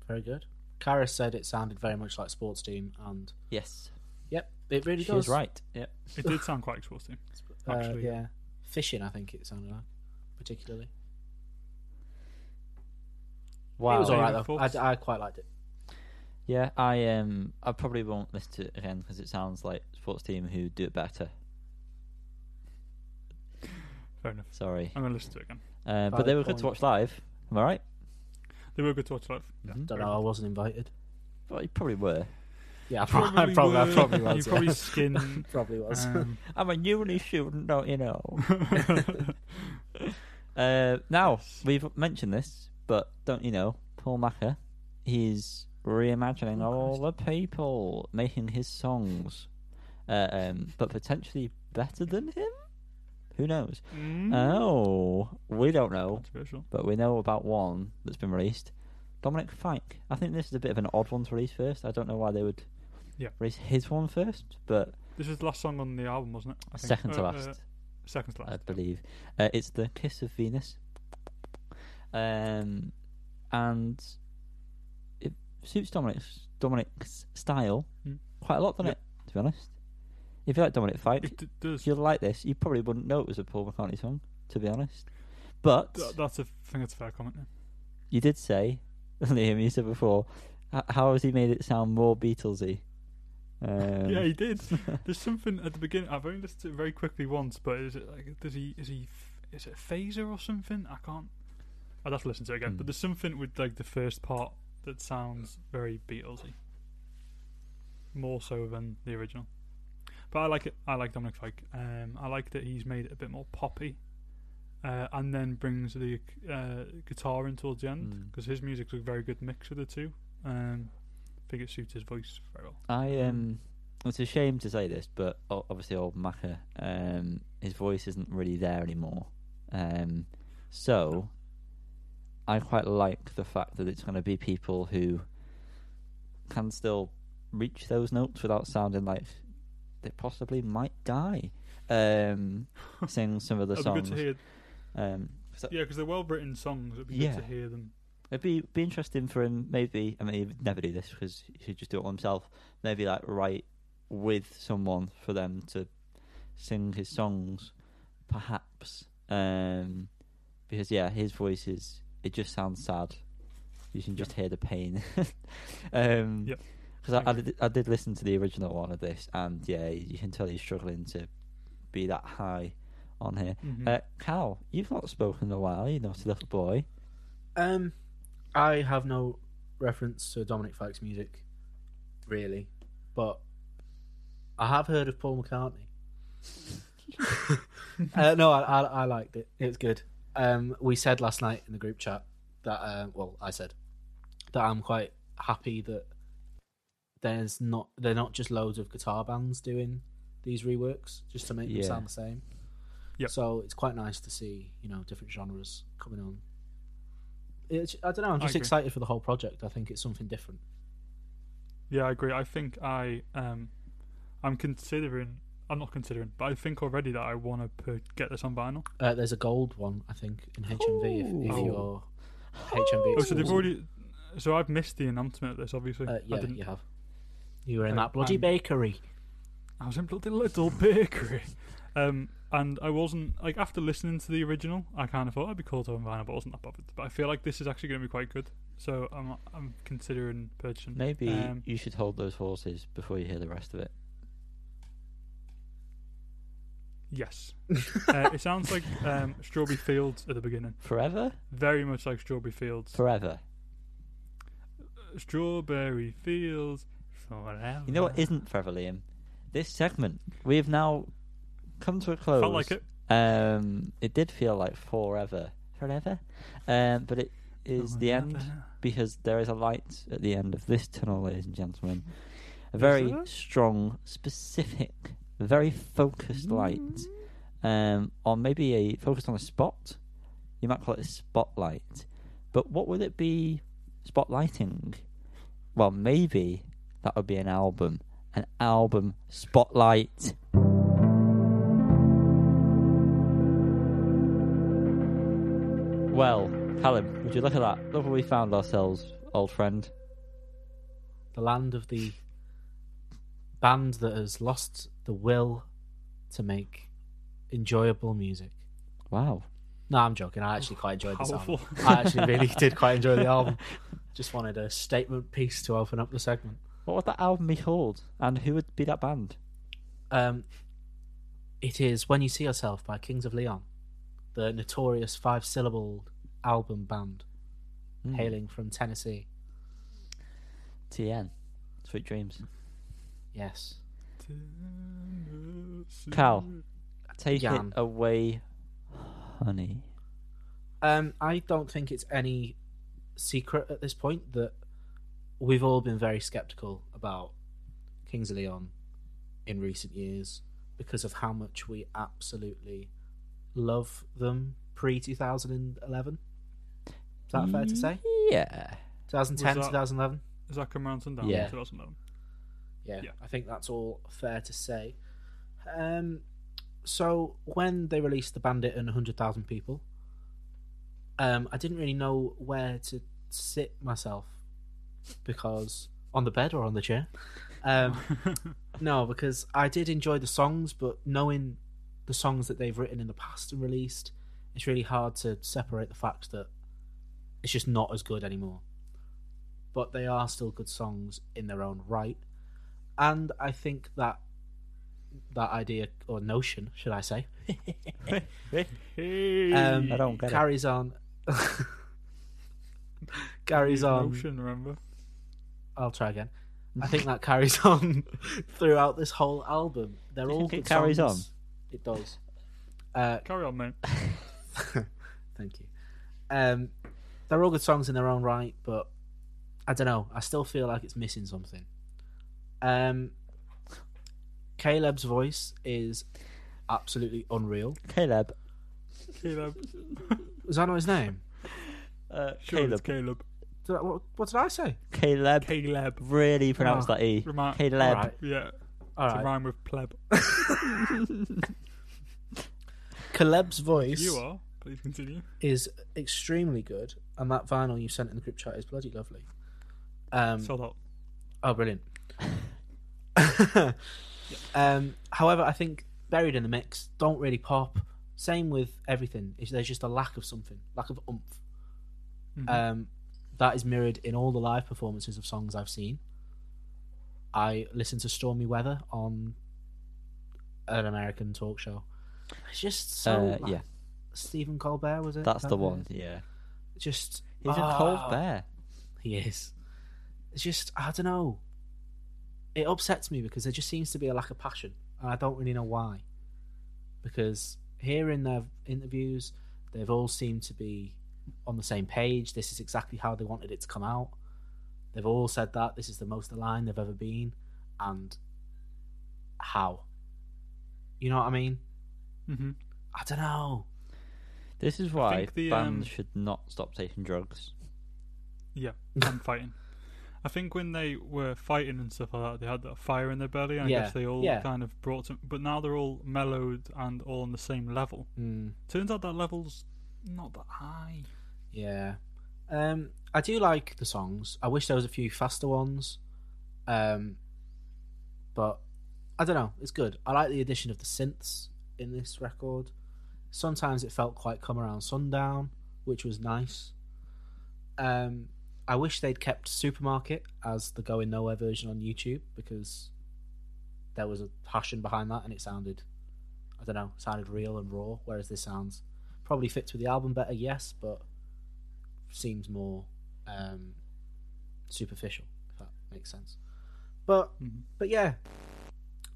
S1: Very good. Karis said it sounded very much like Sports Team, and
S3: Yes.
S1: Yep, it really
S3: She
S1: does.
S3: was right. Yep.
S2: It did sound quite exposed to me.
S1: Uh,
S2: Actually.
S1: yeah. Fishing, I think it sounded like, particularly.
S3: Wow.
S1: It was alright though. I, I quite liked it.
S3: Yeah, I um, I probably won't listen to it again because it sounds like sports team who do it better.
S2: Fair enough.
S3: Sorry,
S2: I'm going to listen to it again.
S3: uh, but they were good to watch live. Am I right?
S2: They were good to watch live. Yeah,
S3: Mhm.
S1: Don't
S2: very
S1: know. I wasn't invited.
S3: Well, you probably were.
S1: Yeah, I probably, I probably, I probably was.
S2: You probably
S1: yeah.
S2: skinned.
S1: probably was.
S2: Um,
S3: I'm a uni student, don't you know? uh, now we've mentioned this, but don't you know? Paul Macca, he's reimagining
S1: Oh,
S3: all the people making his songs, uh, um, but potentially better than him. Who knows?
S2: mm,
S3: Oh, we don't know, but we know about one that's been released. Dominic Fike. I think this is a bit of an odd one to release first. I don't know why they would
S2: Yeah.
S3: release his one first, but
S2: This is the last song on the album, wasn't it? I think.
S3: second to
S2: Uh,
S3: last.
S2: uh, second to last.
S3: I believe. Uh, it's the Kiss of Venus, um, and it suits Dominic's Dominic's style
S2: Hmm.
S3: quite a lot, doesn't
S2: Yeah.
S3: it? To be honest, if you like Dominic Fike,
S2: It d- does.
S3: if you like this, you probably wouldn't know it was a Paul McCartney song. To be honest, but
S2: Th- that's a I think that's a fair comment. Yeah.
S3: you did say, Liam, you said before, h- how has he made it sound more Beatlesy? Um,
S2: yeah, he did. There's something at the beginning. I've only listened to it very quickly once, but is it like does he is he is it a phaser or something? I can't. I'd have to listen to it again.
S3: Hmm.
S2: But there's something with like the first part that sounds very Beatlesy. more so than the original. But I like it. I like Dominic Fike. Um, I like that he's made it a bit more poppy, uh, and then brings the uh, guitar in towards the end
S3: Mm.
S2: because his music's a very good mix of the two. Um, think it suits his voice very well.
S3: I um, it's a shame to say this, but obviously old Macca, um, his voice isn't really there anymore. Um, so I quite like the fact that it's going to be people who can still reach those notes without sounding like they possibly might die. Um, sing some of the songs. Um, 'cause
S2: Yeah, because they're well written songs. It'd be
S3: Yeah.
S2: good to hear them.
S3: It'd be be interesting for him. Maybe I mean he'd never do this because he should just do it all himself. Maybe like write with someone for them to sing his songs, perhaps. Um, because yeah, his voice is it just sounds sad. You can just hear the pain. um,
S2: Yep.
S3: Because I, I did I did listen to the original one of this, and yeah, you can tell he's struggling to be that high on here.
S2: Mhm.
S3: Uh, Cal, you've not spoken in a while. You're not a little boy.
S1: Um, I have no reference to Dominic Fike's music, really, but I have heard of Paul McCartney. uh, no, I, I I liked it. It was good. Um, we said last night in the group chat that uh, well, I said that I'm quite happy that there's not they're not just loads of guitar bands doing these reworks just to make
S3: Yeah.
S1: them sound the same.
S2: Yep.
S1: So it's quite nice to see you know different genres coming on. It's, I don't know. I'm just excited for the whole project. I think it's something different.
S2: Yeah, I agree. I think I um, I'm considering. I'm not considering, but I think already that I want to get this on vinyl.
S1: Uh, there's a gold one, I think, in HMV. If, if
S2: Ooh.
S1: you're HMV,
S2: Oh, so they've already. So I've missed the announcement of this. Obviously,
S1: Uh,
S2: I
S1: yeah,
S2: didn't.
S1: you have. You were in
S2: Okay,
S1: that bloody
S2: um,
S1: bakery.
S2: I was in bloody little bakery. Um, and I wasn't like after listening to the original, I kind of thought I'd be cool to vinyl, but I wasn't that bothered. But I feel like this is actually going to be quite good, so I'm I'm considering purchasing.
S3: Maybe
S2: Um,
S3: you should hold those horses before you hear the rest of it.
S2: yes, uh, it sounds like um, Strawberry Fields at the beginning,
S3: Forever?
S2: very much like Strawberry Fields.
S3: Forever.
S2: Strawberry Fields forever.
S3: You know what isn't forever, Liam? This segment. We have now come to a close.
S2: Felt like it.
S3: Um, it did feel like forever. Forever? Um, but it is the end because there is a light at the end of this tunnel, ladies and gentlemen. A very strong, specific, very focused light. Um, or maybe a focused on a spot. You might call it a spotlight. But what would it be spotlighting? Well, maybe that would be an album. An album spotlight. Callum, would you look at that? Look where we found ourselves, old friend.
S1: The land of the band that has lost the will to make enjoyable music.
S3: Wow.
S1: No, I'm joking. I actually quite enjoyed this
S2: Powerful.
S1: album. I actually really did quite enjoy the album. Just wanted a statement piece to open up the segment.
S3: What would that album be called? And who would be that band?
S1: Um, it is When You See Yourself by Kings of Leon, the notorious five syllable album band
S3: Hmm.
S1: hailing from Tennessee.
S3: TN. Sweet Dreams.
S1: Yes.
S3: Cal. Take
S1: Jan.
S3: it away, honey.
S1: Um, I don't think it's any secret at this point that we've all been very skeptical about Kings of Leon in recent years because of how much we absolutely love them pre 2011. Is that fair to say?
S3: Yeah.
S1: 2010,
S2: Was that-
S1: 2011?
S2: Is that come around sundown?
S3: Yeah.
S2: 2011.
S1: Yeah,
S2: Yeah.
S1: I think that's all fair to say. Um, so when they released the Bandit and 100,000 people, um, I didn't really know where to sit myself because on the bed or on the chair. Um, no, because I did enjoy the songs, but knowing the songs that they've written in the past and released, it's really hard to separate the fact that it's just not as good anymore. But they are still good songs in their own right, and I think that that idea or notion, should I say, um,
S3: I don't get it.
S1: carries on. carries on.
S2: Notion, remember?
S1: I'll try again. I think that carries on throughout this whole album. They're all
S3: think it carries
S1: songs. It does. Uh,
S2: Carry on, mate.
S1: Thank you. Um, they're all good songs in their own right, but I don't know. I still feel like it's missing something. Um, Caleb's voice is absolutely unreal.
S3: Caleb.
S2: Caleb.
S1: Is that not his name?
S3: Uh,
S2: Sure, it's
S3: Caleb.
S2: Caleb.
S1: Did I, what, what did I say?
S3: Caleb.
S2: Caleb.
S3: Really pronounce
S1: Oh.
S3: that E.
S2: Remi-
S3: Caleb.
S1: Alright.
S2: Yeah.
S1: All
S2: to rhyme with pleb.
S1: Caleb's voice
S2: You are. Please continue.
S1: is extremely good, and that vinyl you sent in the group chat is bloody lovely. Um,
S2: Sold out.
S1: Oh, brilliant. um, however, I think buried in the mix don't really pop. Same with everything. Is there's just a lack of something, lack of oomph.
S2: Mhm.
S1: Um, that is mirrored in all the live performances of songs I've seen. I listened to Stormy Weather on an American talk show. It's just so
S3: Uh, yeah,
S1: Stephen Colbert was it?
S3: that's
S1: That
S3: the
S1: guy?
S3: one. Yeah,
S1: Just
S3: he's a
S1: ah,
S3: cold bear.
S1: He is. It's just I don't know. It upsets me because there just seems to be a lack of passion, and I don't really know why. Because here in their interviews, they've all seemed to be on the same page. This is exactly how they wanted it to come out. They've all said that this is the most aligned they've ever been, and how. You know what I mean?
S2: hmm
S1: I don't know.
S3: This is why
S2: the,
S3: bands
S2: um,
S3: should not stop taking drugs.
S2: Yeah, and fighting. I think when they were fighting and stuff like that, they had that fire in their belly, and I guess they all
S1: yeah.
S2: kind of brought some. But now they're all mellowed and all on the same level.
S1: Mm.
S2: Turns out that level's not that high.
S1: Yeah. Um, I do like the songs. I wish there was a few faster ones. Um, but I don't know. It's good. I like the addition of the synths in this record. Sometimes it felt quite come around sundown, which was nice. Um, I wish they'd kept Supermarket as the Going Nowhere version on YouTube because there was a passion behind that and it sounded, I don't know, sounded real and raw. Whereas this sounds probably fits with the album better, yes, but seems more um, superficial, if that makes sense. But
S2: Mhm.
S1: but yeah,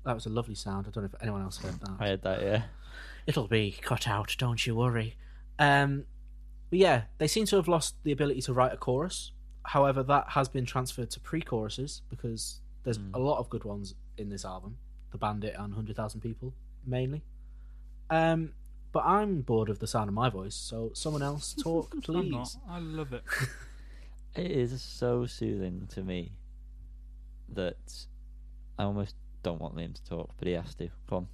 S1: that was a lovely sound. I don't know if anyone else heard that.
S3: I heard that. Yeah,
S1: It'll be cut out, don't you worry. Um, but yeah, they seem to have lost the ability to write a chorus. However, that has been transferred to pre-choruses because there's
S3: Mm.
S1: a lot of good ones in this album. The Bandit and Hundred Thousand People, mainly. Um, but I'm bored of the sound of my voice, so someone else talk, please.
S2: I love it.
S3: it is so soothing to me that I almost don't want Liam to talk, but he has to. Come on.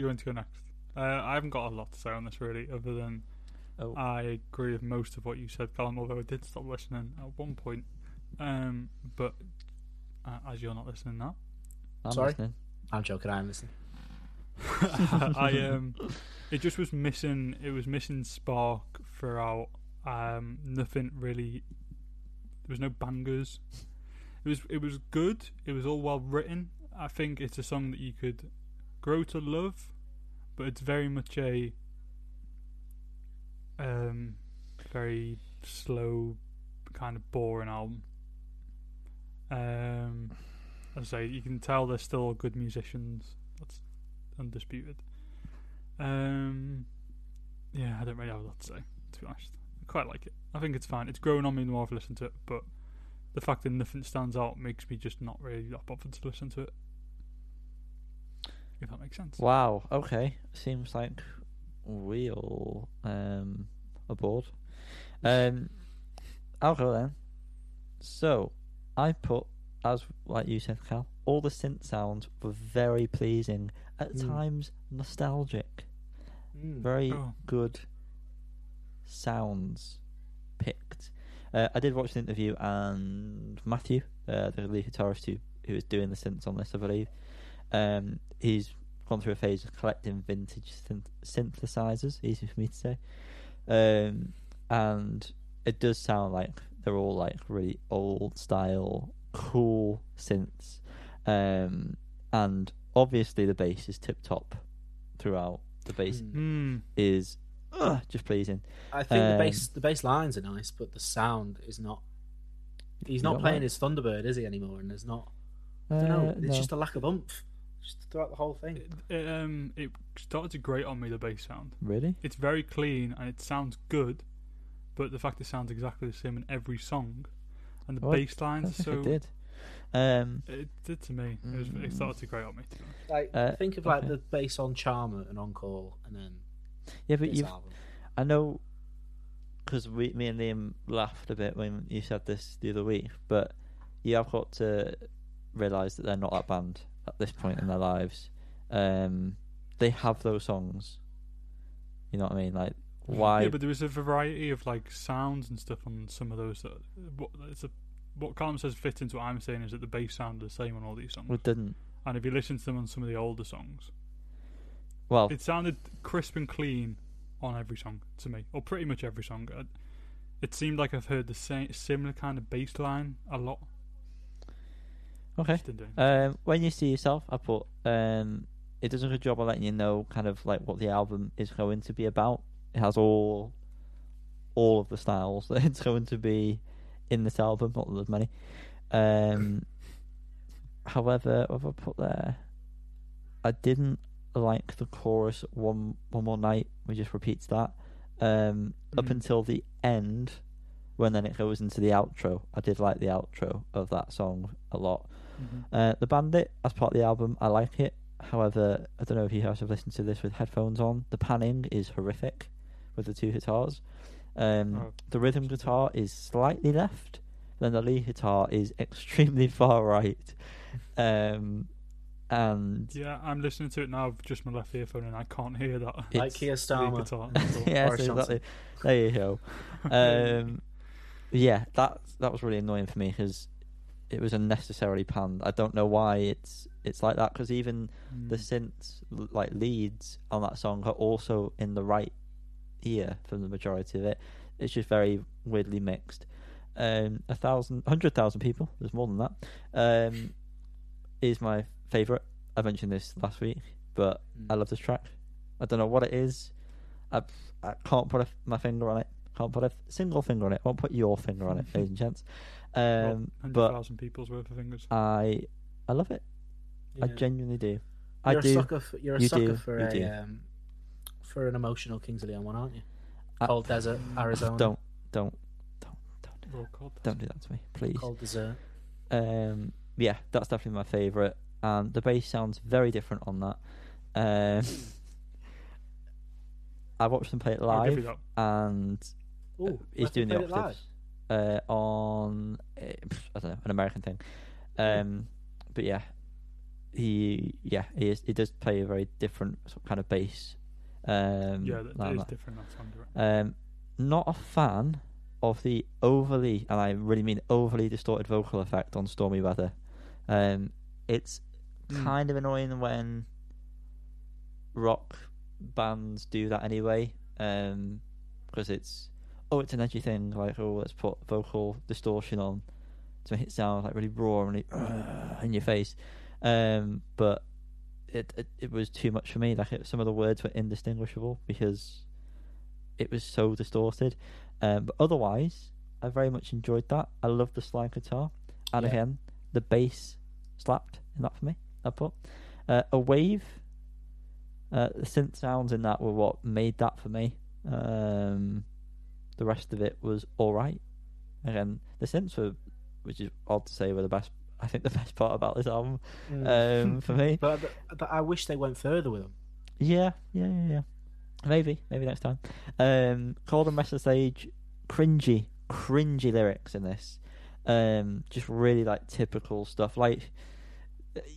S2: You want to go next? Uh, I haven't got a lot to say on this really, other than
S3: Oh,
S2: I agree with most of what you said, Callum. Although I did stop listening at one point. Um, but uh, as you're not listening now,
S3: I'm
S1: sorry?
S3: listening.
S1: I'm joking. I'm listening.
S2: I um, it just was missing. It was missing spark throughout. Um, nothing really. There was no bangers. It was it was good. It was all well written. I think it's a song that you could grow to love, but it's very much a um, very slow, kind of boring album. Um, as I say, you can tell they're still good musicians. That's undisputed. Um, yeah, I don't really have a lot to say, to be honest. I quite like it. I think it's fine. It's grown on me the more I've listened to it, but the fact that nothing stands out makes me just not really that bothered to listen to it. If that makes sense.
S3: Wow. Okay. Seems like we all um are bored. Um, I'll go then. So, I put as like you said, Cal. All the synth sounds were very pleasing. At
S1: Mm.
S3: times, nostalgic.
S1: Mm.
S3: Very
S2: Oh.
S3: good sounds picked. Uh, I did watch the interview, and Matthew, uh, the lead guitarist who who is doing the synths on this, I believe, um, he's gone through a phase of collecting vintage synth- synthesizers. Easy for me to say, um, and it does sound like they're all like really old style, cool synths, um, and obviously the bass is tip top throughout. The bass
S1: Mm.
S3: Is uh, just pleasing.
S1: I think the
S3: Um,
S1: bass the bass lines are nice, but the sound is not He's not playing
S3: like-
S1: his Thunderbird, is he anymore? And there's not. I
S3: Uh,
S1: don't know. It's
S3: no.
S1: just a lack of oomph, just throughout the whole thing.
S2: It, it, um, it started to grate on me the bass sound.
S3: really.
S2: It's very clean and it sounds good, but the fact it sounds exactly the same in every song, and the
S3: Oh, I
S2: bass lines are so.
S3: it did. Um,
S2: It did to me. It, was, it started to grate on me. To be honest.
S1: Like
S3: Uh,
S1: think of like
S3: okay.
S1: the bass on Charmer and On Call, and then
S3: yeah, but
S1: this
S3: you've
S1: album.
S3: I know because we, me and Liam laughed a bit when you said this the other week, but you have got to realise that they're not that band at this point in their lives. Um, they have those songs. You know what I mean? Like, why?
S2: Yeah, but there was a variety of like sounds and stuff on some of those. That, what it's a, what Colin says fits into what I'm saying is that the bass sound the same on all these songs.
S3: we didn't.
S2: And if you listen to them on some of the older songs,
S3: Well,
S2: it sounded crisp and clean on every song to me, or pretty much every song. It, it seemed like I've heard the same similar kind of bass line a lot.
S3: Okay.
S2: Just didn't do.
S3: Um, when you see yourself, I put um, it does a good job of letting you know kind of like what the album is going to be about. It has all all of the styles that it's going to be in this album. Not that there's many. Um, however, what have I put there? I didn't like the chorus one one more night. We just repeats that um, up
S2: Mm.
S3: until the end, when then it goes into the outro. I did like the outro of that song a lot.
S2: Mhm.
S3: Uh, the Bandit, as part of the album, I like it. However, I don't know if you guys have listened to this with headphones on. The panning is horrific with the two guitars. Um,
S2: Oh.
S3: the rhythm guitar is slightly left, then the lead guitar is extremely far right. Um, and
S2: Yeah, I'm listening to it now with just my left earphone, and I can't hear that.
S1: like
S3: it's-
S1: Keir
S2: lead
S1: Starmer.
S2: guitar.
S1: and
S3: yeah,
S1: Boris
S3: so
S1: Johnson.
S3: exactly. There you go. Um, yeah, that that was really annoying for me because it was unnecessarily panned. I don't know why it's it's like that because even the
S2: Mm.
S3: synths like leads on that song are also in the right ear from the majority of it. It's just very weirdly mixed. Um, a thousand, hundred thousand people. There's more than that. Um, is my favorite. I mentioned this last week, but I
S1: Mm.
S3: love this track. I don't know what it is. I I can't put a, my finger on it. Can't put a single finger on it. I won't put your finger on it, ladies and gents.
S2: Well,
S3: Um,
S2: 100,000
S3: but
S2: people's worth of fingers.
S3: I I love it. I genuinely do.
S1: You're
S3: I
S1: a
S3: do.
S1: sucker. For, you're a
S3: You
S1: sucker
S3: do.
S1: for
S3: You
S1: a
S3: do.
S1: um, for an emotional Kings of Leon one, aren't you?
S3: I-
S1: Cold Desert, Arizona.
S3: Don't don't don't don't do
S2: Roll
S3: that.
S2: call.
S3: Don't do that to me, please.
S1: Cold Desert.
S3: Um, yeah, that's definitely my favourite, and the bass sounds very different on that. Um, I watched them play it
S2: I'll give you
S3: live, and
S1: Ooh,
S3: he's doing the
S1: play it live.
S3: octaves uh, on uh, I don't know an American thing. Um, but yeah, he yeah he is, he does play a very different sort of kind of bass. Um,
S2: Yeah, that, that is
S3: that.
S2: different. That sound right.
S3: Um, not a fan of the overly, and I really mean overly distorted vocal effect on Stormy Weather. Um, it's
S2: Mm.
S3: kind of annoying when rock bands do that anyway, um, because it's oh, it's an edgy thing. Like oh, let's put vocal distortion on to make it sound like really raw and really, in your face. Um, but it, it it was too much for me. Like it, some of the words were indistinguishable because it was so distorted. Um, but otherwise, I very much enjoyed that. I love the slide guitar, and
S1: Yeah.
S3: again, the bass slapped in that for me. I put uh, a wave. Uh, the synth sounds in that were what made that for me. Um, the rest of it was all right. Again, the synths were, which is odd to say, were the best. I think the best part about this album
S1: Mm.
S3: um, for me.
S1: But, but I wish they went further with them.
S3: Yeah, yeah, yeah, yeah. Maybe, maybe next time. Um, Golden Restless Age, cringy, cringy lyrics in this. Um, just really like typical stuff. Like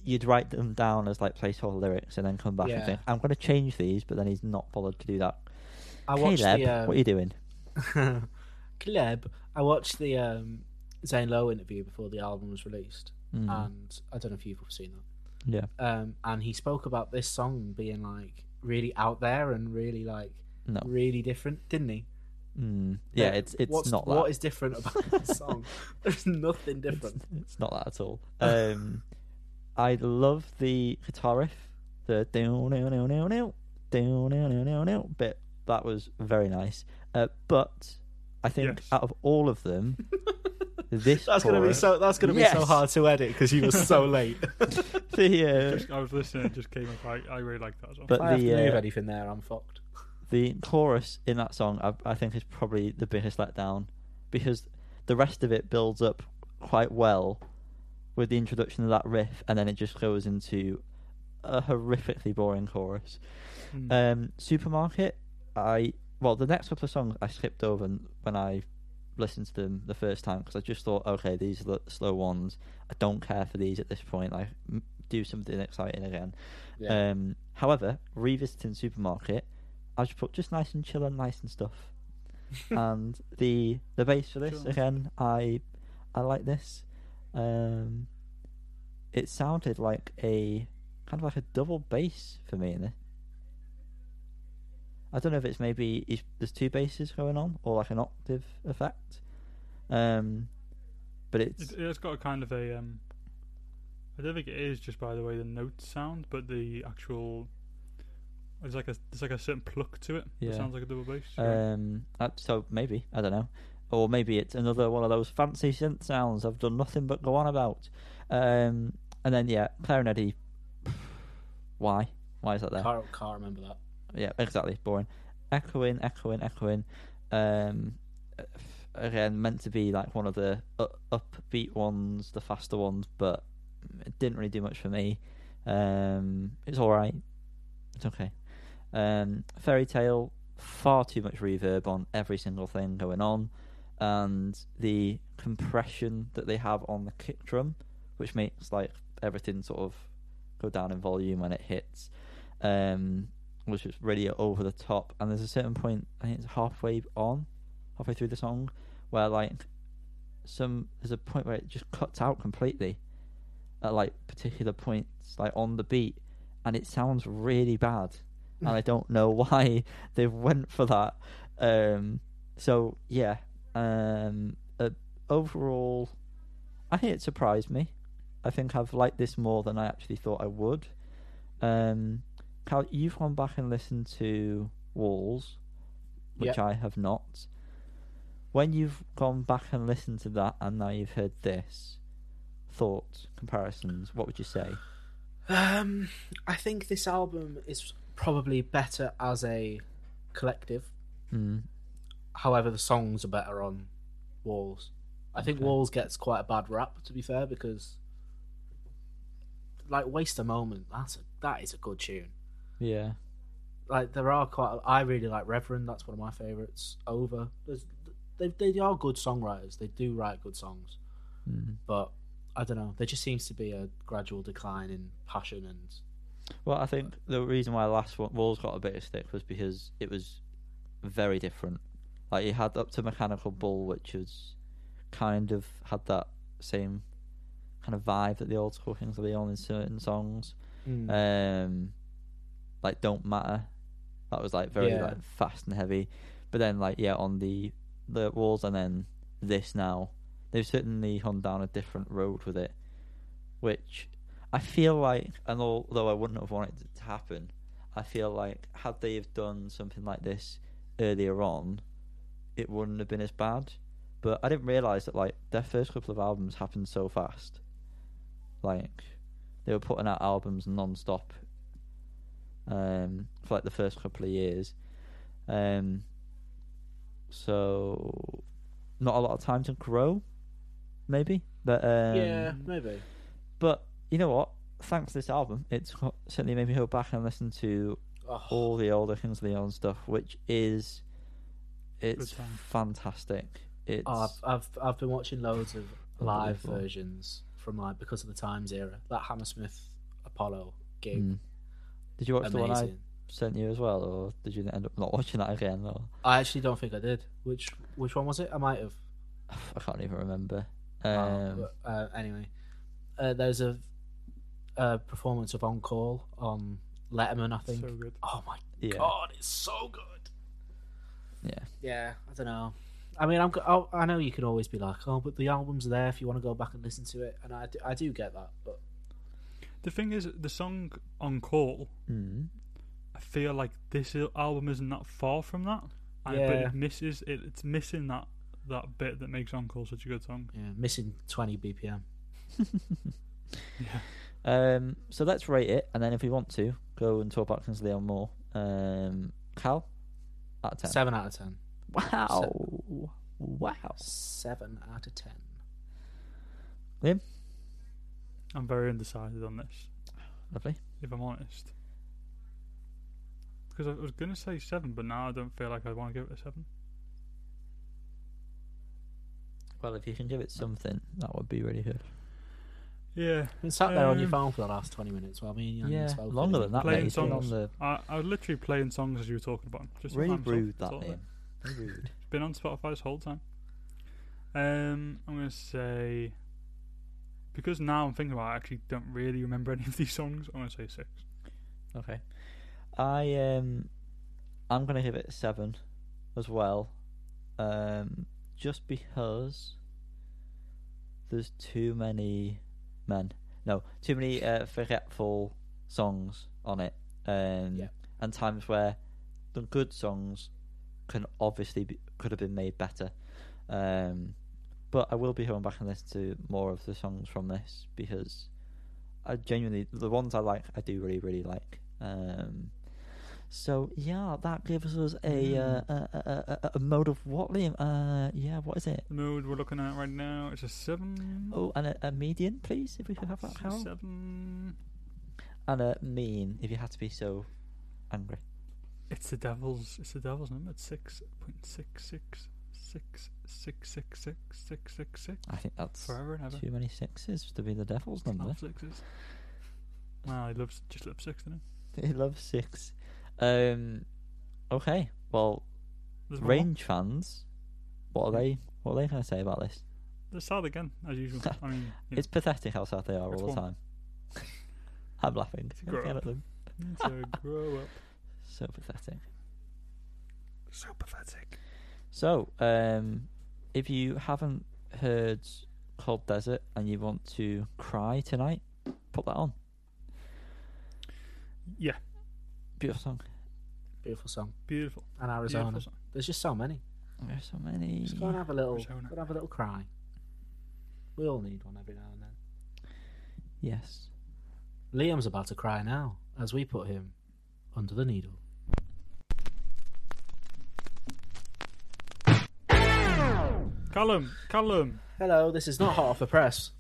S3: you'd write them down as like placeholder lyrics and then come back and think, I'm going to change these, but then he's not bothered to do that.
S1: I
S3: Caleb,
S1: the. Um,
S3: what are you doing?
S1: Caleb, I watched the um, Zane Lowe interview before the album was released,
S3: Mm,
S1: and I don't know if you've seen that.
S3: yeah,
S1: Um, and he spoke about this song being like really out there and really like
S3: no,
S1: really different, didn't he?
S3: mm, yeah,
S1: Uh,
S3: it's it's not that.
S1: What is different about this song? There's nothing different.
S3: It's, it's not that at all. Um, I love the guitar riff, the down down down down down down down down bit. That was very nice. Uh, but I think
S2: Yes.
S3: out of all of them, this
S1: That's gonna be so. That's gonna be so hard to edit because you were so late.
S3: the uh,
S2: Just, I was listening, it just came up. I, I really like that as well.
S3: but
S1: if I have to
S3: the
S1: move
S3: uh,
S1: anything there, I'm fucked.
S3: the chorus in that song I, I think is probably the biggest letdown because the rest of it builds up quite well with the introduction of that riff and then it just goes into a horrifically boring chorus.
S2: Mm.
S3: Um, Supermarket, I well the next couple of songs I skipped over when I listened to them the first time because I just thought okay these are the slow ones. I don't care for these at this point. Like m- do something exciting again.
S1: Yeah.
S3: Um, however, revisiting Supermarket, I just put just nice and chill and nice and stuff. and the the bass for this
S2: Sure.
S3: again, I I like this. Um, it sounded like a kind of like a double bass for me in this. I don't know if it's maybe is- there's two basses going on or like an octave effect. Um, but it's
S2: It, it's got a kind of a. Um, I don't think it is just by the way the notes sound, but the actual. There's like a there's like a certain pluck to it. It
S3: Yeah.
S2: sounds like a double bass. yeah.
S3: Um, uh, so maybe I don't know, or maybe it's another one of those fancy synth sounds I've done nothing but go on about. Um, and then yeah, Claire and Eddie. Why? Why is that there?
S1: Can't, can't remember that.
S3: Yeah, exactly. Boring. Echoing, echoing, echoing. Um, again, meant to be like one of the upbeat ones, the faster ones, but it didn't really do much for me. Um, it's all right. It's okay. Um, Fairy Tale, far too much reverb on every single thing going on, and the compression that they have on the kick drum, which makes like everything sort of go down in volume when it hits. Um, was is really over the top. And there's a certain point, I think it's halfway on, halfway through the song, where like some there's a point where it just cuts out completely at like particular points, like on the beat, and it sounds really bad. and I don't know why they went for that. Um, so yeah, um, uh, overall, I think it surprised me. I think I've liked this more than I actually thought I would. Um, Cal, you've gone back and listened to Walls, which
S1: Yep.
S3: I have not. When you've gone back and listened to that, and now you've heard this, thoughts, comparisons, what would you say?
S1: Um, I think this album is probably better as a collective.
S3: Mm.
S1: However, the songs are better on Walls. I think
S3: Okay.
S1: Walls gets quite a bad rap, to be fair, because like Waste a Moment, that's a, that is a good tune.
S3: Yeah.
S1: Like there are quite. I really like Reverend. That's one of my favorites. Over. There's, they they are good songwriters. They do write good songs,
S3: Mm.
S1: but I don't know. There just seems to be a gradual decline in passion and
S3: Well, I think the reason why the last one, Walls got a bit of stick was because it was very different. Like you had up to Mechanical Bull, which was kind of had that same kind of vibe that the old school Kings of Leon in certain songs. Um, like Don't Matter, that was like very
S1: Yeah.
S3: like fast and heavy. But then like yeah, on the the Walls and then this now, they've certainly gone down a different road with it, which I feel like, and although I wouldn't have wanted it to happen, I feel like had they have done something like this earlier on, it wouldn't have been as bad. But I didn't realize that like their first couple of albums happened so fast. Like they were putting out albums non-stop um, for like the first couple of years. Um, so not a lot of time to grow, maybe. But um,
S1: yeah, maybe.
S3: but you know what? Thanks to this album, it's got- certainly made me go back and listen to
S1: Oh,
S3: all the older Kings of Leon stuff, which is it's fantastic. It's
S1: Oh, I've, I've I've been watching loads of live versions from like because of the Times era. That Hammersmith Apollo gig,
S3: Mm. Did you watch the one I sent you as well, or did you end up not watching that again? Or
S1: I actually don't think I did. Which which one was it? I might have.
S3: I can't even remember.
S1: Oh,
S3: Um,
S1: but, uh, anyway, uh, there's a, a performance of On Call on Letterman. I think.
S2: So good.
S1: Oh my
S3: yeah,
S1: god, it's so good.
S3: yeah,
S1: Yeah, I don't know. I mean, I'm. I I know you can always be like, oh, but the album's there if you want to go back and listen to it, and I do, I do get that, but
S2: The thing is, the song on call,
S3: mm.
S2: I feel like this album isn't that far from that, and, but it misses it. It's missing that that bit that makes On Call such a good song.
S1: Yeah, missing 20 BPM.
S2: Yeah.
S3: Um, so let's rate it, and then if we want to, go and talk about Kings of Leon more. Um, Cal, out of 10.
S1: 7 out of 10.
S3: Wow. Wow.
S1: 7 out of 10.
S3: Liam?
S2: I'm very undecided on this,
S3: Lovely.
S2: if I'm honest. Because I was going to say 7, but now I don't feel like I want to give it a 7.
S3: Well, if you can give it something, that would be really good.
S2: Yeah.
S1: You've been sat there on your
S2: Um,
S1: phone for the last 20 minutes while me and you
S3: Yeah,
S1: haven't
S3: longer than that,
S2: Playing.
S3: It's been
S2: songs.
S3: on the
S2: I, I was literally playing songs as you were talking about. 'em, Just
S3: really
S2: by myself,
S3: rude
S2: that's
S3: that
S2: all.
S3: name. Very rude.
S2: It's been on Spotify this whole time. Um, I'm gonna say because now I'm thinking about, it, I actually don't really remember any of these songs. I'm gonna say six.
S3: Okay. I um I'm gonna give it seven as well. Um just because there's too many men. No, too many uh, forgetful songs on it. Um
S1: Yeah.
S3: and times where the good songs can obviously be, could have been made better. Um but I will be going back and listen to more of the songs from this because I genuinely the ones I like I do really really like. Um, so yeah, that gives us a, uh, a, a, a, a mode of what Liam? Uh, yeah, what is it?
S2: The mood we're looking at right now is a seven.
S3: Oh, and a, a median, please, if we could have that.
S2: It's
S3: Carol?
S2: seven.
S3: And a mean, if you had to be so angry.
S2: It's the devil's. It's the devil's number. It's six point six six six six six six six six six
S3: I think that's
S2: forever and ever.
S3: too many sixes to be the devil's number.
S2: Sixes. Well, he loves just loves six, doesn't he?
S3: he loves six. Um, okay, well,
S2: There's one more.
S3: range fans, what are they? What are they going to say about this?
S2: They're sad again, as usual. I mean,
S3: It's pathetic how sad they are
S2: Which
S3: all the time. I'm laughing.
S2: grow up.
S3: at them.
S2: to grow up.
S3: So pathetic.
S2: So pathetic.
S3: So, um, if you haven't heard Cold Desert and you want to cry tonight, put that on.
S2: Yeah,
S3: Beautiful song.
S1: Beautiful song.
S2: beautiful.
S1: And Arizona.
S2: Beautiful song.
S1: There's just so many.
S3: There's so many.
S1: Just go and have a little,
S2: Arizona.
S1: go and have a little cry. We all need one every now and then.
S3: Yes.
S1: Liam's about to cry now as we put him under the needle.
S2: Callum, Callum.
S1: Hello, this is not hot off the press.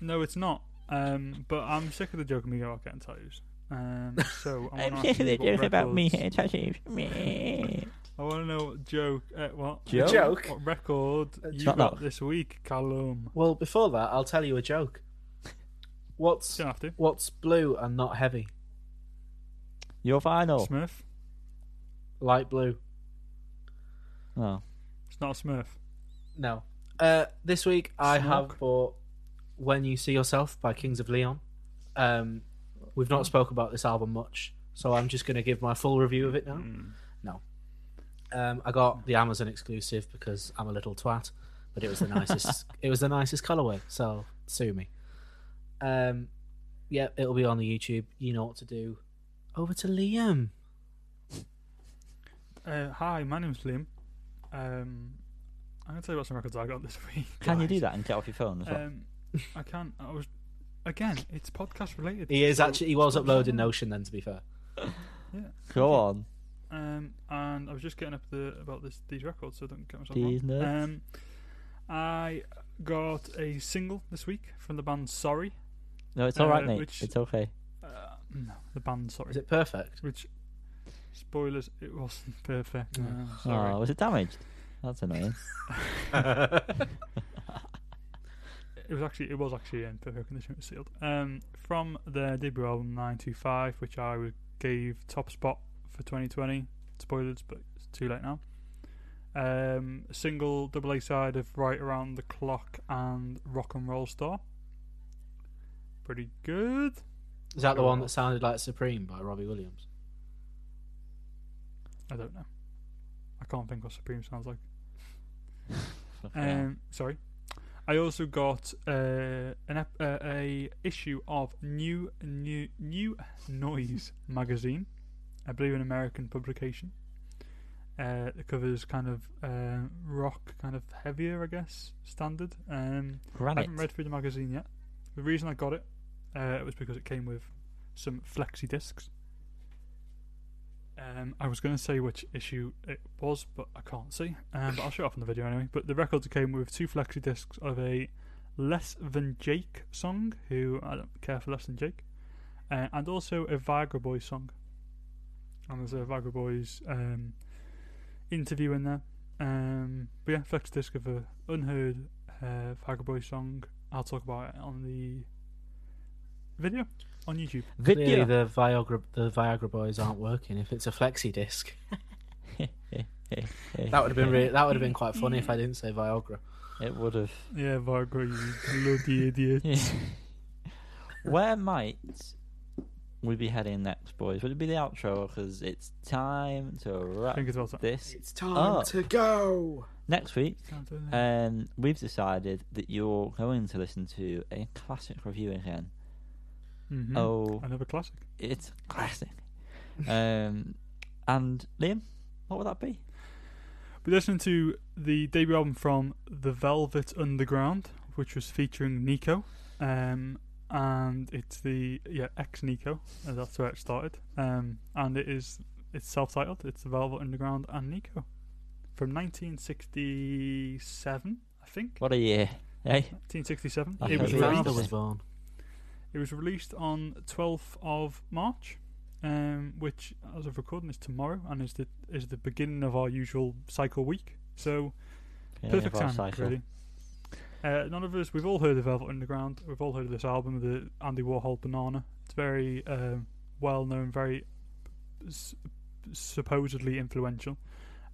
S2: No, it's not. Um, but I'm sick of the joke of me about getting tattoos. Um, so I
S3: I'm sick of the joke about me
S2: getting
S3: hitting tattoos. Me.
S2: I want to know what joke. Uh, what
S3: Joke?
S1: Joke?
S2: What record you
S3: Not
S2: got
S3: that.
S2: this week, Callum?
S1: Well, before that, I'll tell you a joke. What's
S2: Don't have to.
S1: what's blue and not heavy?
S3: Your final.
S2: Smurf.
S1: Light blue.
S3: Oh.
S2: It's not a Smurf.
S1: No. Uh, this week I
S2: Smoke.
S1: have bought "When You See Yourself" by Kings of Leon. Um, we've not spoke about this album much, so I'm just going to give my full review of it now.
S2: Mm.
S1: Um, I got the Amazon exclusive because I'm a little twat, but it was the nicest. it was the nicest colorway, so sue me. Um, yeah, it'll be on the YouTube. You know what to do. Over to Liam.
S2: Uh, hi, my name's Liam. Um, I'm gonna tell you about some records I got this week.
S3: Can you do that and get off your phone as well?
S2: Um, I can't. I was again. It's podcast related.
S1: He is
S2: so
S1: actually he was uploading. Notion then. To be fair,
S2: Yeah.
S3: Go on.
S2: Um, and I was just getting up the about this these records, so I don't get myself
S3: These
S2: wrong.
S3: nuts.
S2: Um, I got a single this week from the band Sorry.
S3: No, it's all right,
S2: uh,
S3: mate.
S2: which-
S3: It's okay.
S2: Uh, no, the band Sorry.
S1: is it perfect?
S2: Which spoilers? It wasn't perfect. No,
S3: Oh,
S2: sorry.
S3: was it damaged? That's annoying.
S2: It was actually it was actually in perfect condition. It was sealed. Um, from their debut album Nine Two Five, which I was- gave top spot for 2020. Spoilers, but it's too late now. Um, single double A side of Right Around the Clock and Rock and Roll Star. Pretty good.
S1: Is that the one that sounded like Supreme by Robbie Williams?
S2: I don't know. I can't think what Supreme sounds like. Um, sorry. I also got uh, an ep- uh, a issue of New New New Noise magazine, I believe an American publication. Uh, it covers kind of uh, rock, kind of heavier, I guess, standard. Um, I haven't read through the magazine yet. The reason I got it uh, was because it came with some flexi discs. Um, I was going to say which issue it was, but I can't see. Um, but I'll show it off in the video anyway. But the records came with two flexi discs of a Less Than Jake song, who I don't care for Less Than Jake, uh, and also a Viagra Boys song. And there's a Viagra Boys um, interview in there. Um, but yeah, flexi disc of a unheard uh, Viagra Boys song. I'll talk about it on the video on YouTube.
S1: Clearly, the Viagra the Viagra boys aren't working. If it's a flexi disc, that would have been re- that would have been quite funny if I didn't say Viagra.
S3: It would have.
S2: Yeah, Viagra, you bloody idiot.
S3: Where might we be heading next, boys? Would it be the outro? Because it's time to
S2: I
S3: wrap
S2: think it's well time.
S3: this.
S1: It's time
S3: up.
S1: to go.
S3: Next week, um, we've decided that you're going to listen to a classic review again.
S2: Mhm.
S3: Oh,
S2: Another classic.
S3: it's classic. um, and Liam, what would that be?
S2: We're listening to the debut album from The Velvet Underground, which was featuring Nico. Um, and it's the yeah ex Nico, that's where it started. Um, and it is it's self-titled. It's The Velvet Underground and Nico from 1967, I think.
S3: What a year, eh?
S2: 1967.
S3: I
S2: It was.
S1: Before was born.
S2: It was released on 12th of March, um, which, as of recording, is tomorrow, and is the is the beginning of our usual cycle week. So
S3: Yeah,
S2: perfect
S3: of
S2: time,
S3: cycle.
S2: really. Uh, none of us, we've all heard of Velvet Underground. We've all heard of this album, the Andy Warhol Banana. It's very um well known, very s- supposedly influential.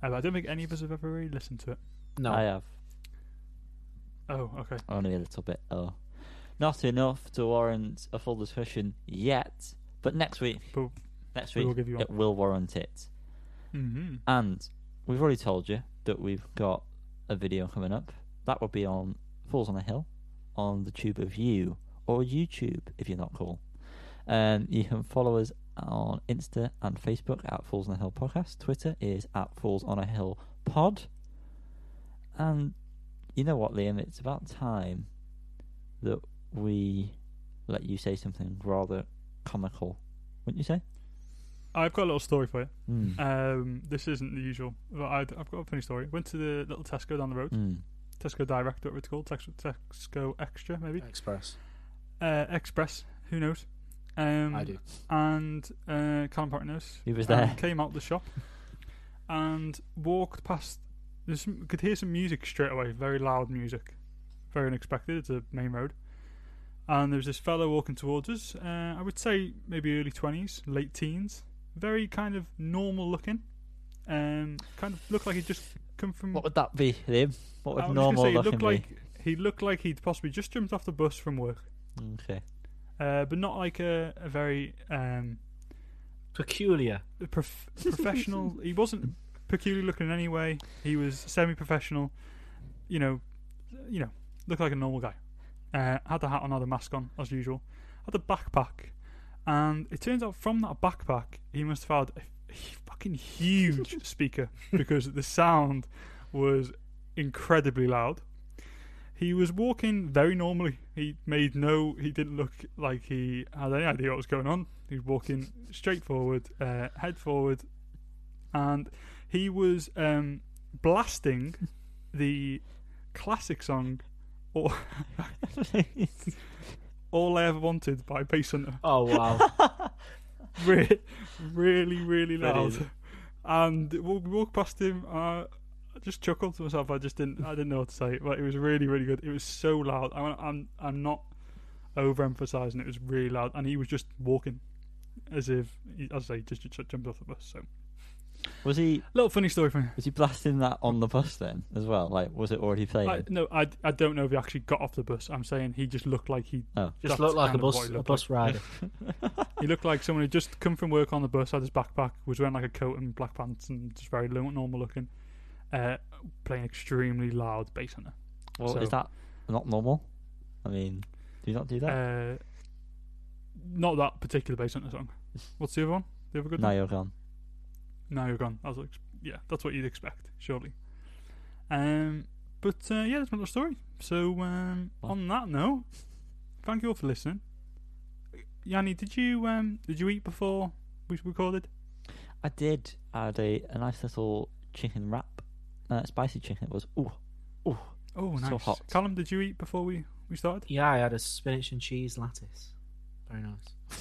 S2: Uh, but I don't think any of us have ever really listened to it.
S1: No,
S3: I have
S2: Oh, okay.
S3: only a little bit. Oh, not enough to warrant a full discussion yet. But next week,
S2: But
S3: next
S2: we
S3: week,
S2: will give you one.
S3: it will warrant it.
S2: hmm
S3: And we've already told you that we've got a video coming up. That will be on Falls on a Hill on the Tube of You or YouTube if you're not cool. Um, you can follow us on Insta and Facebook at Falls on a Hill Podcast. Twitter is at Falls on a Hill Pod. And you know what, Liam? It's about time that we let you say something rather comical, wouldn't you say?
S2: I've got a little story for you.
S3: Mm.
S2: Um, this isn't the usual. But I'd, I've got a funny story. Went to the little Tesco down the road.
S3: Mm.
S2: Tesco Direct, what it's called. Tesco, Tesco Extra, maybe.
S1: Express.
S2: Uh, Express, who knows? Um,
S1: I do.
S2: And uh, Callum Parton knows.
S3: He was
S2: um,
S3: there.
S2: came out the shop and walked past. There's some, could hear some music straight away. Very loud music. Very unexpected. It's a main road. And there was this fellow walking towards us. Uh, I would say maybe early 20s, late teens. Very kind of normal looking. Um, kind of looked like he'd just come from.
S3: What would that be, Liam? What would
S2: I was
S3: normal
S2: say, he
S3: looking
S2: looked
S3: be?
S2: like he looked like he'd possibly just jumped off the bus from work,
S3: Okay.
S2: uh, but not like a, a very um,
S1: Peculiar.
S2: prof- professional. he wasn't peculiar looking in any way. He was semi-professional. You know, you know, looked like a normal guy. Uh, had the hat on, had a mask on as usual. Had a backpack, and it turns out from that backpack he must have had a fucking huge speaker because the sound was incredibly loud. He was walking very normally. He made no. He didn't look like he had any idea what was going on. He was walking straight forward, uh, head forward, and he was um, blasting the classic song "All, All I Ever Wanted" by Basshunter.
S1: Oh wow.
S2: Re- really, really loud. And we walked past him. Uh, I just chuckled to myself. I just didn't. I didn't know what to say. But it was really, really good. It was so loud. I, I'm, I'm not overemphasizing. It was really loud, and he was just walking as if, he, as I say, just, just jumped off the bus. So,
S3: Was he
S2: little funny story for me.
S3: was he blasting that on the bus then as well? Like, was it already playing?
S2: I, no, I, I don't know if he actually got off the bus. I'm saying he just looked like he
S3: Oh.
S1: Just looked like a
S2: kind of what
S1: bus
S2: he
S1: a
S2: looked
S1: bus rider.
S2: He looked like someone who'd just come from work on the bus, had his backpack, was wearing like a coat and black pants, and just very normal looking, uh, playing extremely loud bass on
S3: well,
S2: so-
S3: is that not normal? I mean, do you not do that?
S2: Uh, not that particular Basshunter song. What's the other one? The other good
S3: now
S2: one?
S3: you're gone.
S2: Now you're gone. I was like, yeah, that's what you'd expect, surely. Um, but uh, yeah, that's my little story. So um, on that note, thank you all for listening. Yanni, did you um, did you eat before we recorded?
S3: I did add a, a nice little chicken wrap, uh, spicy chicken. It was ooh, ooh.
S2: Oh, nice.
S3: So hot.
S2: Callum, did you eat before we, we started?
S1: Yeah, I had a spinach and cheese lattice. Very nice.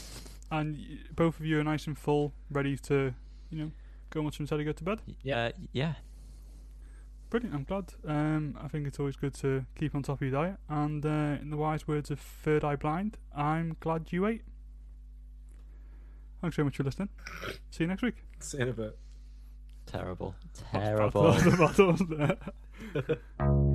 S2: And both of you are nice and full, ready to, you know, go and watch some telly, go to bed.
S3: Yeah, uh, yeah.
S2: Brilliant. I'm glad. Um, I think it's always good to keep on top of your diet. And uh, in the wise words of Third Eye Blind, I'm glad you ate. Thanks very much for listening. See you next week.
S1: See you in a bit.
S3: Terrible,
S2: That's bad.
S3: terrible.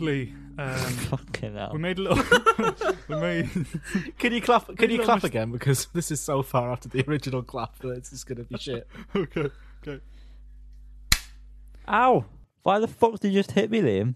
S2: sadly, um,
S3: Fucking hell.
S2: we made a little. we made.
S1: Can you clap? Can you clap
S2: mis-
S1: again? Because this is so far after the original clap that it's just gonna be shit.
S2: okay. Okay.
S3: Ow! Why the fuck did you just hit me, Liam?